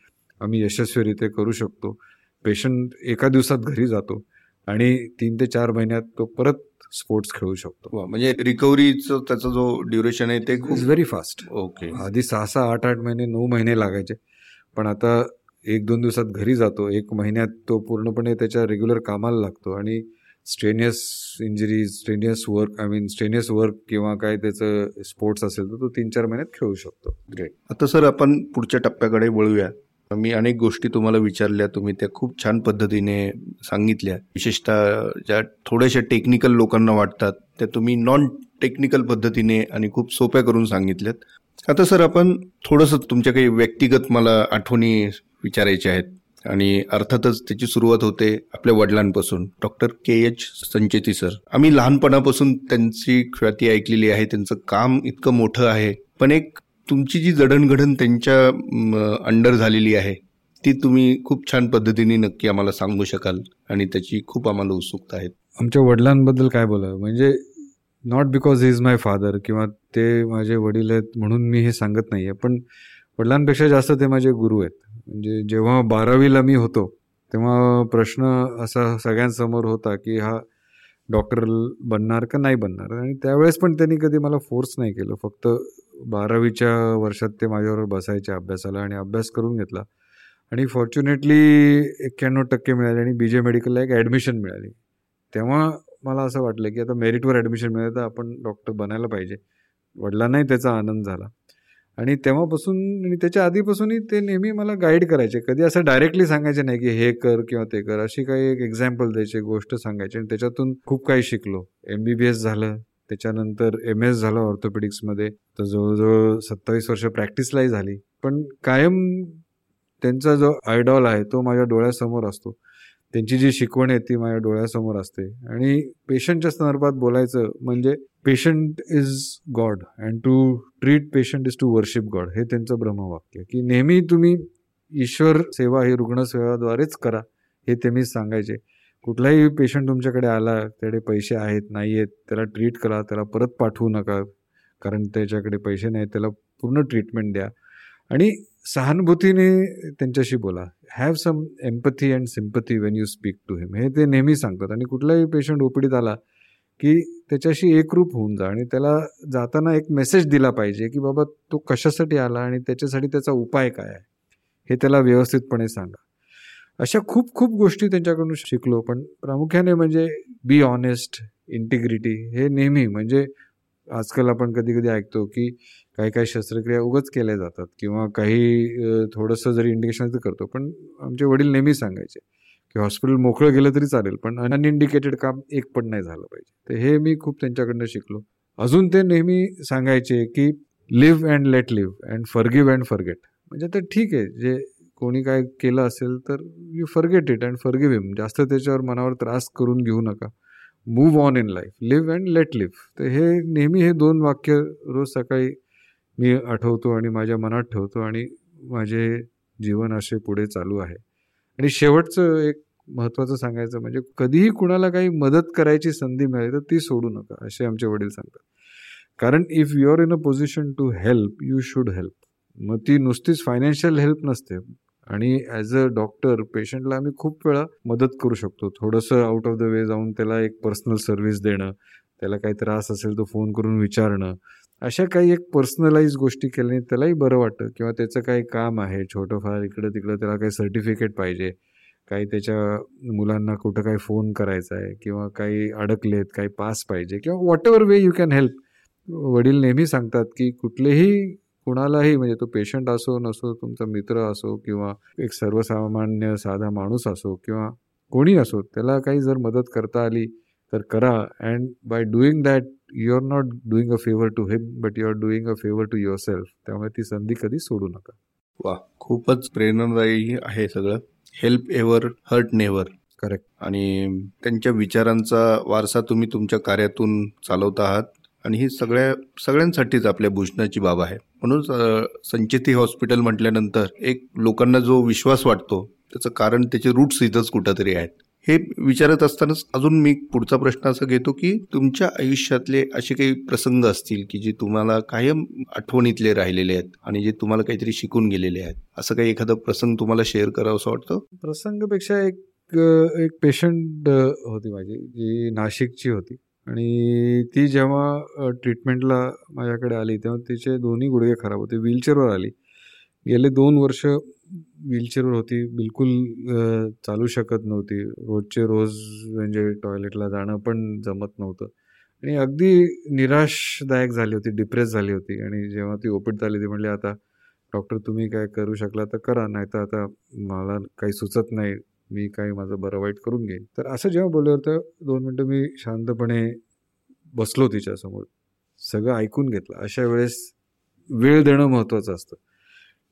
आम्ही यशस्वीरित्या करू शकतो. पेशंट एका दिवसात घरी जातो. आणि तीन ते चार महिन्यात तो परत स्पोर्ट्स खेळू शकतो. म्हणजे रिकव्हरीचं त्याचा जो ड्युरेशन आहे ते इज व्हेरी फास्ट ओके आधी सहा सहा आठ आठ महिने नऊ महिने लागायचे. पण आता एक दोन दिवसात घरी जातो. एक महिन्यात तो पूर्णपणे त्याच्या रेग्युलर कामाला लागतो. आणि strenuous injuries strenuous work I mean strenuous work किंवा काय त्याचं स्पोर्ट्स असेल तर तो तीन चार महिन्यात खेळू शकतो. ग्रेट आता सर आपण पुढच्या टप्प्याकडे वळूया. मी अनेक गोष्टी तुम्हाला विचारल्या तुम्ही त्या खूप छान पद्धतीने सांगितल्या. विशेषतः ज्या थोड्याशा टेक्निकल लोकांना वाटतात त्या तुम्ही नॉन टेक्निकल पद्धतीने आणि खूप सोप्या करून सांगितल्यात. आता सर आपण थोडंसं तुमच्या काही व्यक्तिगत मला आठवणी विचारायच्या आहेत आणि अर्थातच त्याची सुरुवात होते आपल्या वडिलांपासून. Doctor K H Sancheti sir. आम्ही लहानपणापासून त्यांची ख्याती ऐकलेली आहे त्यांचं काम इतकं मोठं आहे. पण एक तुमची जी जडणघडण त्यांच्या अंडर झालेली आहे ती तुम्ही खूप छान पद्धतीने नक्की आम्हाला सांगू शकाल आणि त्याची खूप आम्हाला उत्सुकता आहे. आमच्या वडिलांबद्दल काय बोला म्हणजे not because is my father किंवा ते माझे वडील आहेत म्हणून मी हे सांगत नाही आहे पण वडिलांपेक्षा जास्त ते माझे गुरु आहेत. म्हणजे जेव्हा बारावीला मी होतो तेव्हा प्रश्न असा सगळ्यांसमोर होता की हा डॉक्टर बनणार का नाही बनणार? आणि त्यावेळेस पण त्यांनी कधी मला फोर्स नाही केलं फक्त बारावीच्या वर्षात ते माझ्याबरोबर बसायचे अभ्यासाला आणि अभ्यास करून घेतला. आणि फॉर्च्युनेटली एक्क्याण्णव टक्के मिळाले आणि बी जे मेडिकलला एक ॲडमिशन मिळाली. तेव्हा मला असं वाटलं की आता मेरिटवर ॲडमिशन मिळालं तर आपण डॉक्टर बनायला पाहिजे. वडिलांनाही त्याचा आनंद झाला. आणि तेव्हापासून आणि त्याच्या आधीपासूनही ते नेहमी मला गाईड करायचे. कधी असं डायरेक्टली सांगायचे नाही की हे कर किंवा ते कर. अशी काही एक एक्झाम्पल द्यायचे गोष्ट सांगायची. आणि त्याच्यातून खूप काही शिकलो. एम बी बी एस झालं. त्याच्यानंतर एम एस झालं ऑर्थोपेडिक्समध्ये. तर जवळजवळ सत्तावीस वर्ष प्रॅक्टिसलाही झाली. पण कायम त्यांचा जो आयडॉल आहे तो माझ्या डोळ्यासमोर असतो. त्यांची जी शिकवण आहे ती माझ्या डोळ्यासमोर असते. आणि पेशंटच्या संदर्भात बोलायचं म्हणजे patient is god and to treat patient is to worship god हे त्यांचं ब्रह्मवाक्य. की नेहमी तुम्ही ईश्वर सेवा ही रुग्णसेवाद्वारेच करा हे ते मी सांगायचे. कुठलाही पेशंट तुमच्याकडे आला त्याकडे पैसे आहेत नाही आहेत त्याला ट्रीट करा त्याला परत पाठवू नका कारण त्याच्याकडे पैसे नाही त्याला पूर्ण ट्रीटमेंट द्या. आणि सहानुभूतीने त्यांच्याशी बोला. Have some empathy and sympathy when you speak to him हे ते नेहमी सांगतात. आणि कुठलाही पेशंट ओपीडीत आला की त्याच्याशी एकरूप होऊन जा आणि त्याला जाताना एक मेसेज दिला पाहिजे की बाबा तो कशासाठी आला आणि त्याच्यासाठी त्याचा उपाय काय आहे? हे त्याला व्यवस्थितपणे सांगा. अशा खूप खूप गोष्टी त्यांच्याकडून शिकलो. पण प्रामुख्याने म्हणजे बी ऑनेस्ट इंटिग्रिटी हे नेहमी म्हणजे आजकाल आपण कधी कधी ऐकतो की काही काही शस्त्रक्रिया उगच केल्या जातात किंवा काही थोडंसं जरी इंडिकेशन करतो. पण आमचे वडील नेहमी सांगायचे की हॉस्पिटल मोकळं गेलं तरी चालेल पण अनइंडिकेटेड काम एक पण नाही झालं पाहिजे. तर हे मी खूप त्यांच्याकडनं शिकलो. अजून ते नेहमी सांगायचे की live and let live and forgive and forget म्हणजे तर ठीक आहे जे कोणी काय केलं असेल तर you forget it and forgive him जास्त त्याच्यावर मनावर त्रास करून घेऊ नका. Move on in life live and let live तर हे नेहमी हे दोन वाक्य रोज सकाळी मी आठवतो आणि माझ्या मनात ठेवतो आणि माझे जीवन असे पुढे चालू आहे. आणि शेवटचं एक महत्त्वाचं सांगायचं म्हणजे कधीही कुणाला काही मदत करायची संधी मिळाली तर ती सोडू नका असे आमचे वडील सांगतात. कारण if you are in a position to help you should help मग ती नुसतीच फायनान्शियल हेल्प नसते. आणि ॲज अ डॉक्टर पेशंटला आम्ही खूप वेळा मदत करू शकतो. थोडंसं आउट ऑफ द वे जाऊन त्याला एक पर्सनल सर्व्हिस देणं त्याला काही त्रास असेल तर फोन करून विचारणं अशा काही एक पर्सनलाइज गोष्टी केल्याने त्यालाही बरं वाटतं किंवा त्याचं काही काम आहे छोटंफार इकडं तिकडं त्याला काही सर्टिफिकेट पाहिजे काही त्याच्या मुलांना कुठं काही फोन करायचा आहे किंवा काही अडकलेत काही पास पाहिजे किंवा whatever way you can help वडील नेहमी सांगतात की कुठलेही कुणालाही म्हणजे तो पेशंट असो नसो तुमचा मित्र असो किंवा एक सर्वसामान्य साधा माणूस असो किंवा कोणी असो त्याला काही जर मदत करता आली तर करा. And by doing that you are not doing a favour to him but you are doing a favour to yourself त्यामुळे ती संधी कधी सोडू नका. वा खूपच प्रेरणादायी आहे सगळं. Help ever hurt never correct आणि त्यांच्या विचारांचा वारसा तुम्ही तुमच्या कार्यातून चालवत आहात. आणि ही सगळ्या सगळ्यांसाठीच आपल्या भूषणाची बाब आहे. म्हणून संचेती हॉस्पिटल म्हटल्यानंतर एक लोकांना जो विश्वास वाटतो त्याचं कारण त्याचे रूट्स इथंच कुठंतरी आहेत. हे विचारत असतानाच अजून मी पुढचा प्रश्न असा घेतो की तुमच्या आयुष्यातले असे काही प्रसंग असतील की जे तुम्हाला कायम आठवणीतले राहिलेले आहेत आणि जे तुम्हाला काहीतरी शिकून गेलेले आहेत? असं काही एखादा प्रसंग तुम्हाला शेअर करावं असं वाटतं? प्रसंगपेक्षा एक एक पेशंट होती माझी जी नाशिकची होती. आणि ती जेव्हा ट्रीटमेंटला माझ्याकडे आली तेव्हा तिचे दोन्ही गुडघे खराब होते. व्हीलचेअरवर आली. गेले दोन वर्ष व्हीलचेअरवर होती. बिलकुल चालू शकत नव्हती. रोजचे रोज म्हणजे टॉयलेटला जाणं पण जमत नव्हतं. आणि अगदी निराशदायक झाली होती डिप्रेस झाली होती. आणि जेव्हा ती ओपीट झाली ती म्हणली आता डॉक्टर तुम्ही काय करू शकला तर करा नाही तर आता मला काही सुचत नाही. मी काही माझं बरं वाईट करून घेईन. तर असं जेव्हा बोलल्यावर तर दोन मिनटं मी शांतपणे बसलो तिच्यासमोर. सगळं ऐकून घेतलं. अशा वेळेस वेळ देणं महत्त्वाचं असतं.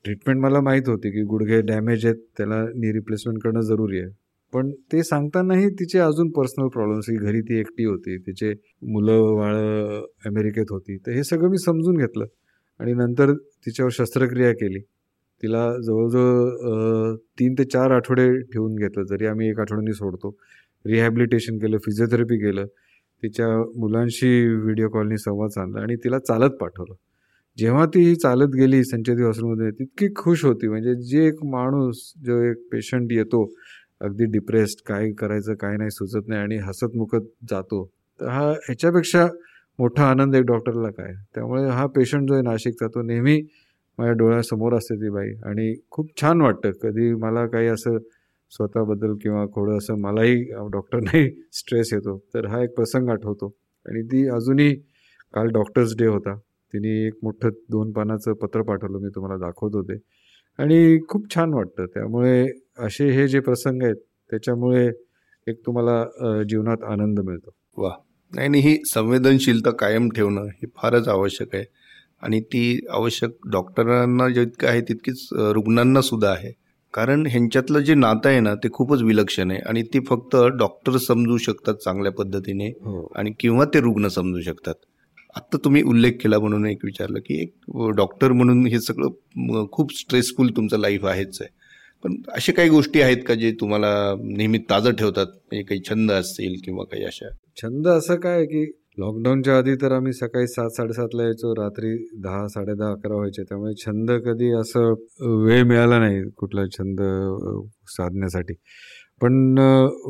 ट्रीटमेंट मला माहीत होती की गुडघे डॅमेज आहेत त्याला नी रिप्लेसमेंट करणं जरुरी आहे. पण ते सांगतानाही तिचे अजून पर्सनल प्रॉब्लेम्स की घरी ती एकटी होती तिचे मुलं वाळं अमेरिकेत होती. तर हे सगळं मी समजून घेतलं. आणि नंतर तिच्यावर शस्त्रक्रिया केली. तिला जवळजवळ तीन ते चार आठवडे ठेवून घेतलं जरी आम्ही एक आठवड्यानी सोडतो. रिहॅबिलिटेशन केलं फिजिओथेरपी केलं तिच्या मुलांशी व्हिडिओ कॉलनी संवाद साधला आणि तिला चालत पाठवलं. जेव्हा ती चालत गेली संचेती हॉस्पिटलमध्ये तितकी खुश होती. म्हणजे जे एक माणूस जो एक पेशंट येतो अगदी डिप्रेस्ड काय करायचं काय नाही सुचत नाही आणि हसत मुखत जातो तर हा ह्याच्यापेक्षा मोठा आनंद एक डॉक्टरला काय? त्यामुळे हा पेशंट जो आहे नाशिकचा तो नेहमी माझ्या डोळ्यासमोर असते ती बाई. आणि खूप छान वाटतं. कधी मला काही असं स्वतःबद्दल किंवा थोडं असं मलाही डॉक्टरनाही स्ट्रेस येतो. तर हा एक प्रसंग आठवतो. आणि ती अजूनही काल डॉक्टर्स डे होता. तिने एक मोठं दोन पानाचं पत्र पाठवलं. मी तुम्हाला दाखवत होते. आणि खूप छान वाटतं. त्यामुळे असे हे जे प्रसंग आहेत त्याच्यामुळे एक तुम्हाला जीवनात आनंद मिळतो. वा नाही ही संवेदनशीलता कायम ठेवणं हे फारच आवश्यक आहे. आणि ती आवश्यक डॉक्टरांना जितकं आहे तितकीच रुग्णांना सुद्धा आहे. कारण ह्यांच्यातलं जे नातं आहे ना ते खूपच विलक्षण आहे. आणि ते फक्त डॉक्टर समजू शकतात चांगल्या पद्धतीने हो. आणि किंवा ते रुग्ण समजू शकतात. आत्ता तुम्ही उल्लेख केला म्हणून एक विचारलं की एक डॉक्टर म्हणून हे सगळं खूप स्ट्रेसफुल तुमचं लाईफ आहेच आहे. पण अशा काही गोष्टी आहेत का जे तुम्हाला नेहमी ताजं ठेवतात? म्हणजे काही छंद असतील किंवा काही अशा? छंद असं काय की लॉकडाऊनच्या आधी तर आम्ही सकाळी सात साडेसातला यायचो रात्री दहा साडे दहा अकरा व्हायचे. त्यामुळे छंद कधी असं वेळ मिळाला नाही कुठला छंद साधण्यासाठी. पण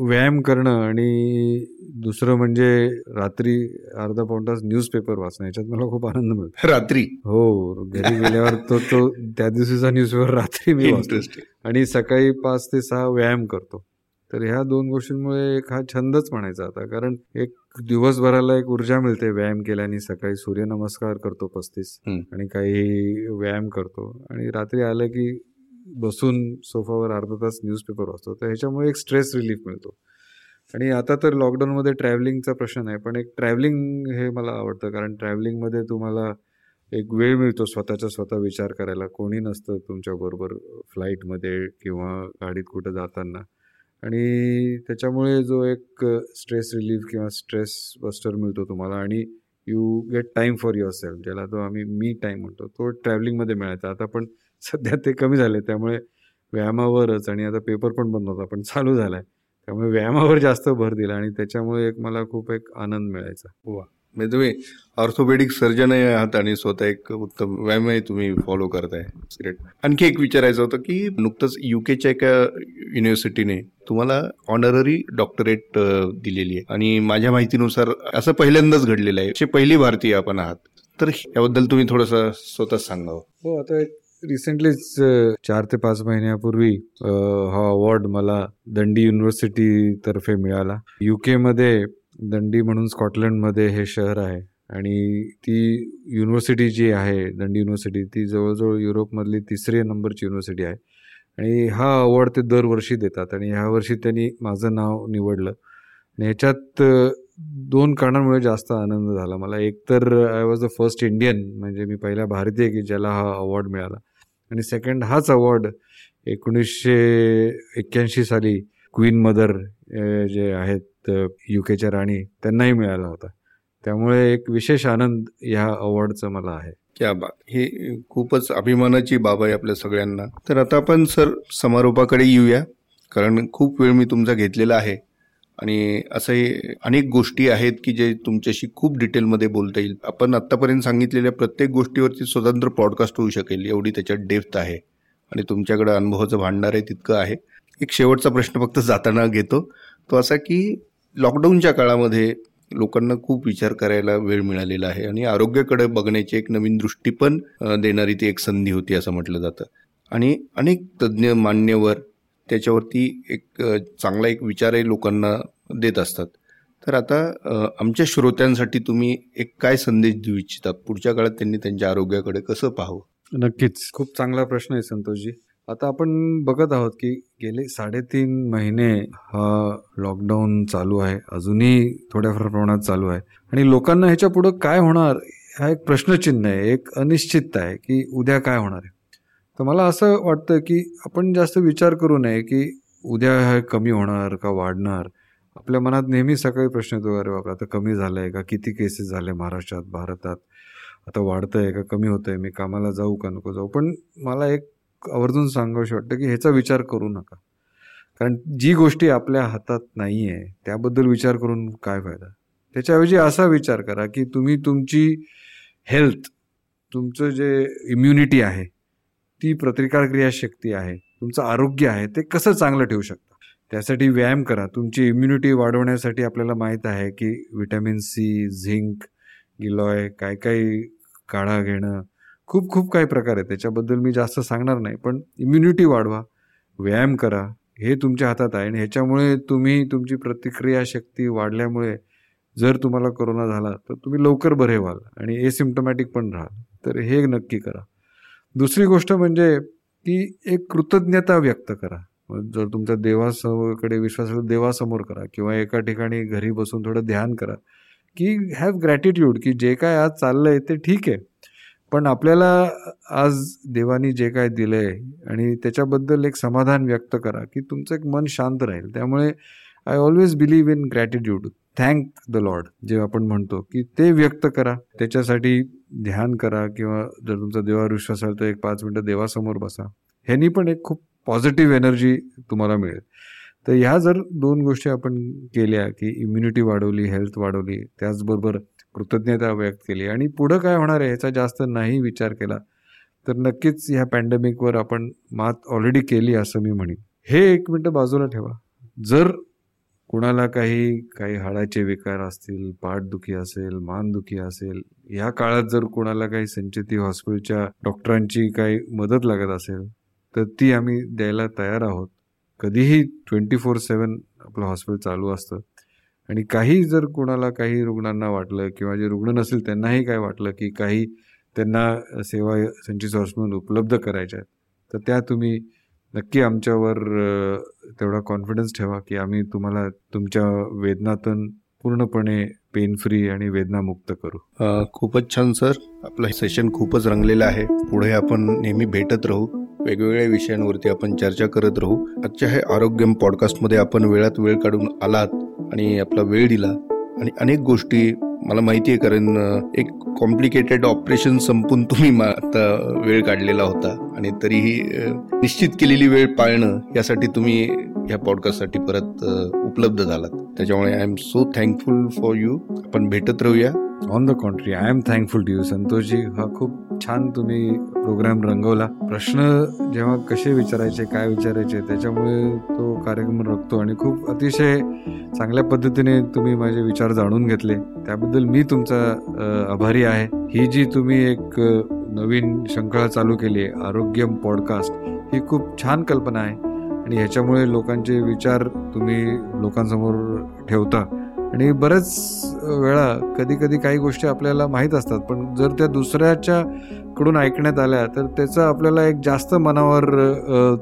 व्यायाम करणं आणि दुसरं म्हणजे रात्री अर्धा पाऊण तास न्यूजपेपर वाचणं याच्यात मला खूप आनंद मिळतो. रात्री? हो घरी गेल्यावर तो तो त्या दिवशीचा न्यूजपेपर रात्री मी वाचतो. आणि सकाळी पाच ते सहा व्यायाम करतो. तर ह्या दोन गोष्टींमुळे एक हा छंदच म्हणायचा आता. कारण एक दिवसभराला एक ऊर्जा मिळते व्यायाम केल्याने. सकाळी सूर्यनमस्कार करतो पस्तीस आणि काही व्यायाम करतो. आणि रात्री आलं की बसून सोफावर अर्धा तास न्यूजपेपर वाचतो. तर ह्याच्यामुळे एक स्ट्रेस रिलीफ मिळतो. आणि आता तर लॉकडाऊनमध्ये ट्रॅव्हलिंगचा प्रश्न नाही पण एक ट्रॅव्हलिंग हे मला आवडतं. कारण ट्रॅव्हलिंगमध्ये तुम्हाला एक वेळ मिळतो स्वतःचा स्वतः विचार करायला. कोणी नसतं तुमच्याबरोबर फ्लाईटमध्ये किंवा गाडीत कुठं जाताना. आणि त्याच्यामुळे जो एक स्ट्रेस रिलीफ किंवा स्ट्रेस बस्टर मिळतो तुम्हाला आणि you get time for yourself ज्याला तो आम्ही मी टाईम म्हणतो तो ट्रॅव्हलिंगमध्ये मिळायचा. आता पण सध्या ते कमी झाले त्यामुळे व्यायामावरच आणि आता पेपर पण बंद होता पण चालू झाला आहे त्यामुळे व्यायामावर जास्त भर दिला आणि त्याच्यामुळे एक मला खूप एक आनंद मिळायचा. म्हणजे तुम्ही ऑर्थोपेडिक सर्जनही आहात आणि स्वतः एक उत्तम व्यायामही तुम्ही फॉलो करताय. ग्रेट आणखी एक विचारायचं होतं की नुकतंच युकेच्या एका युनिव्हर्सिटीने तुम्हाला ऑनररी डॉक्टरेट दिलेली आहे. आणि माझ्या माहितीनुसार असं पहिल्यांदाच घडलेलं आहे. पहिली भारतीय आपण आहात. तर याबद्दल तुम्ही थोडस स्वतः सांगावं. हो आता एक रिसेंटलीच चार ते पाच महिन्यापूर्वी हा अवॉर्ड मला दंडी युनिव्हर्सिटी तर्फे मिळाला. युके मध्ये दंडी म्हणून स्कॉटलंडमध्ये हे शहर आहे. आणि ती युनिव्हर्सिटी जी आहे दंडी युनिव्हर्सिटी ती जवळजवळ युरोपमधली तिसरी नंबरची युनिव्हर्सिटी आहे. आणि हा अवॉर्ड ते दरवर्षी देतात. आणि ह्या वर्षी त्यांनी माझं नाव निवडलं. आणि ह्याच्यात दोन कारणांमुळे जास्त आनंद झाला. मला एक तर I was the first Indian म्हणजे मी पहिला भारतीय की ज्याला हा अवॉर्ड मिळाला. आणि सेकंड हाच अवॉर्ड एकोणीसशे एक्क्याऐंशी साली क्वीन मदर जे आहेत युकेच्या राणी त्यांनाही मिळाला होता. त्यामुळे एक विशेष आनंद ह्या अवॉर्डचा मला आहे. क्या बात. हे खूपच अभिमानाची बाब आहे आपल्या सगळ्यांना. तर आता आपण सर समारोपाकडे येऊया कारण खूप वेळ मी तुमचा घेतलेला आहे. आणि असंही अनेक गोष्टी आहेत की जे तुमच्याशी खूप डिटेलमध्ये बोलता येईल. आपण आत्तापर्यंत सांगितलेल्या प्रत्येक गोष्टीवरती स्वतंत्र पॉडकास्ट होऊ शकेल एवढी त्याच्यात डेप्थ आहे. आणि तुमच्याकडे अनुभवाचं भांडणार आहे तितकं आहे. एक शेवटचा प्रश्न फक्त जाताना घेतो. तो असा की लॉकडाऊनच्या काळामध्ये लोकांना खूप विचार करायला वेळ मिळालेला आहे आणि आरोग्याकडे बघण्याची एक नवीन दृष्टी पण देणारी ती एक संधी होती असं म्हटलं जातं. आणि अनेक तज्ज्ञ मान्यवर त्याच्यावरती एक चांगला एक विचारही लोकांना देत असतात. तर आता आमच्या श्रोत्यांसाठी तुम्ही एक काय संदेश देऊ इच्छिता? पुढच्या काळात त्यांनी त्यांच्या आरोग्याकडे कसं पाहावं? नक्कीच. खूप चांगला प्रश्न आहे संतोषजी. आता आपण बघत आहोत की गेले साडेतीन महिने हा लॉकडाऊन चालू आहे. अजूनही थोड्याफार प्रमाणात चालू आहे. आणि लोकांना ह्याच्या पुढं काय होणार हा एक प्रश्नचिन्ह आहे एक अनिश्चितता आहे की उद्या काय होणार आहे. तर मला असं वाटतं की आपण जास्त विचार करू नये की उद्या हे कमी होणार का वाढणार. आपल्या मनात नेहमी सकाळी प्रश्न येतो अरे बाबा आता कमी झालं आहे का? किती केसेस झाले महाराष्ट्रात भारतात? आता वाढतं आहे का? कमी होतं आहे मी कामाला जाऊ का? नको जाऊ? पण मला एक आवर्जून सांगावशी वाटतं की ह्याचा विचार करू नका. कारण जी गोष्टी आपल्या हातात नाही आहे त्याबद्दल विचार करून काय फायदा? त्याच्याऐवजी असा विचार करा की तुम्ही तुमची हेल्थ तुमचं जे इम्युनिटी आहे ती प्रतिकार क्रियाशक्ती आहे तुमचं आरोग्य आहे ते कसं चांगलं ठेवू शकता? त्यासाठी व्यायाम करा. तुमची इम्युनिटी वाढवण्यासाठी आपल्याला माहीत आहे की व्हिटॅमिन सी झिंक गिलॉय काय काय काढा घेणं खूप खूप काही प्रकार आहे त्याच्याबद्दल मी जास्त सांगणार नाही पण इम्युनिटी वाढवा व्यायाम करा. हे तुमच्या हातात आहे आणि ह्याच्यामुळे तुम्ही तुमची प्रतिक्रिया शक्ती वाढल्यामुळे जर तुम्हाला कोरोना झाला तर तुम्ही लवकर बरे व्हाल आणि एसिम्टोमॅटिक पण राहाल. तर हे नक्की करा. दुसरी गोष्ट म्हणजे की एक कृतज्ञता व्यक्त करा. जर तुमच्या देवाकडे विश्वास असेल देवासमोर करा किंवा एका ठिकाणी घरी बसून थोडं ध्यान करा. की हॅव ग्रॅटिट्यूड की जे काय आज चाललंय ते ठीक आहे. पण आपल्याला आज देवानी जे काय दिलंय आणि त्याच्याबद्दल एक समाधान व्यक्त करा की तुमचं एक मन शांत राहील. त्यामुळे I always believe in gratitude thank the lord जे आपण म्हणतो की ते व्यक्त करा. त्याच्यासाठी ध्यान करा किंवा जर तुमचा देवावर विश्वास असेल तर एक पाच मिनटं देवासमोर बसा. ह्यानी पण एक खूप पॉझिटिव्ह एनर्जी तुम्हाला मिळेल. तर ह्या जर दोन गोष्टी आपण केल्या की इम्युनिटी वाढवली हेल्थ वाढवली त्याचबरोबर कृतज्ञता व्यक्त केली. आणि पुढं काय होणार आहे ह्याचा जास्त नाही विचार केला. तर नक्कीच ह्या पॅन्डेमिकवर आपण मात ऑलरेडी केली असं मी म्हणेन. हे एक मिनटं बाजूला ठेवा. जर कुणाला काही काही हाडाचे विकार असतील पाठदुखी असेल मानदुखी असेल या काळात जर कुणाला काही संचिती हॉस्पिटलच्या डॉक्टरांची काही मदत लागत असेल तर ती आम्ही द्यायला तयार आहोत. कधीही ट्वेंटी फोर सेवन आपलं हॉस्पिटल चालू असतं. आणि काही जर कोणाला काही रुग्णांना वाटलं किंवा जे रुग्ण नसेल त्यांनाही काय वाटलं की काही त्यांना सेवा संचित म्हणून उपलब्ध करायच्या आहेत तर त्या तुम्ही नक्की आमच्यावर तेवढा कॉन्फिडन्स ठेवा की आम्ही तुम्हाला तुमच्या वेदनातून पूर्णपणे पेन फ्री आणि वेदनामुक्त करू. खूपच छान सर. आपलं सेशन खूपच रंगलेलं आहे. पुढे आपण नेहमी भेटत राहू. वेगवेगळ्या विषयांवरती आपण चर्चा करत राहू. आजच्या हे आरोग्यम पॉडकास्टमध्ये आपण वेळात वेळ काढून आलात आणि आपला वेळ दिला. आणि अनेक गोष्टी मला माहिती आहे कारण एक कॉम्प्लिकेटेड ऑपरेशन संपून तुम्ही आता वेळ काढलेला होता. आणि तरीही निश्चित केलेली वेळ पाळणं यासाठी तुम्ही ह्या पॉडकास्टसाठी परत उपलब्ध झालात. त्याच्यामुळे I am so thankful for you आपण भेटत राहूया. On the contrary I am thankful to you Santoshji. हा खूप छान तुम्ही प्रोग्राम रंगवला. प्रश्न जेव्हा कसे विचारायचे काय विचारायचे त्याच्यामुळे तो कार्यक्रम रंगतो. आणि खूप अतिशय चांगल्या पद्धतीने तुम्ही माझे विचार जाणून घेतले. त्याबद्दल मी तुमचा आभारी आहे. ही जी तुम्ही एक नवीन शंकळा चालू केली आहे आरोग्यम पॉडकास्ट ही खूप छान कल्पना आहे. आणि ह्याच्यामुळे लोकांचे विचार तुम्ही लोकांसमोर ठेवता. आणि बरेच वेळा कधी कधी काही गोष्टी आपल्याला माहीत असतात पण जर त्या दुसऱ्याच्या कडून ऐकण्यात आल्या तर त्याचा आपल्याला एक जास्त मनावर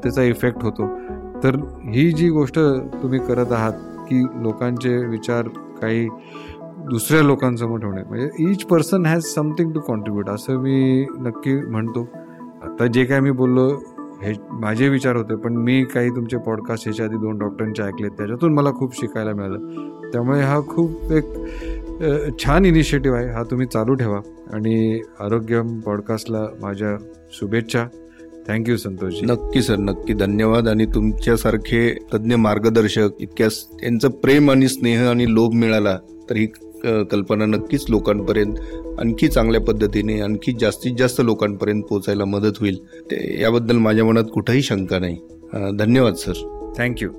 त्याचा इफेक्ट होतो. तर ही जी गोष्ट तुम्ही करत आहात की लोकांचे विचार काही दुसऱ्या लोकांसमोर ठेवणे म्हणजे each person has something to contribute असं मी नक्की म्हणतो. आता जे काय मी बोललो हे माझे विचार होते पण मी काही तुमचे पॉडकास्ट ह्याच्या आधी दोन डॉक्टरांचे ऐकले त्याच्यातून मला खूप शिकायला मिळालं. त्यामुळे हा खूप एक छान इनिशिएटिव्ह आहे. हा तुम्ही चालू ठेवा. आणि आरोग्य पॉडकास्टला माझ्या शुभेच्छा. थँक्यू संतोष नक्की सर नक्की. धन्यवाद. आणि तुमच्यासारखे तज्ज्ञ मार्गदर्शक इतक्या यांचं प्रेम आणि स्नेह आणि लोभ मिळाला तर ही कल्पना नक्कीच लोकांपर्यंत आणखी चांगल्या पद्धतीने आणखी जास्तीत जास्त लोकांपर्यंत पोहोचायला मदत होईल. ते याबद्दल माझ्या मनात कुठंही शंका नाही. धन्यवाद सर. थँक्यू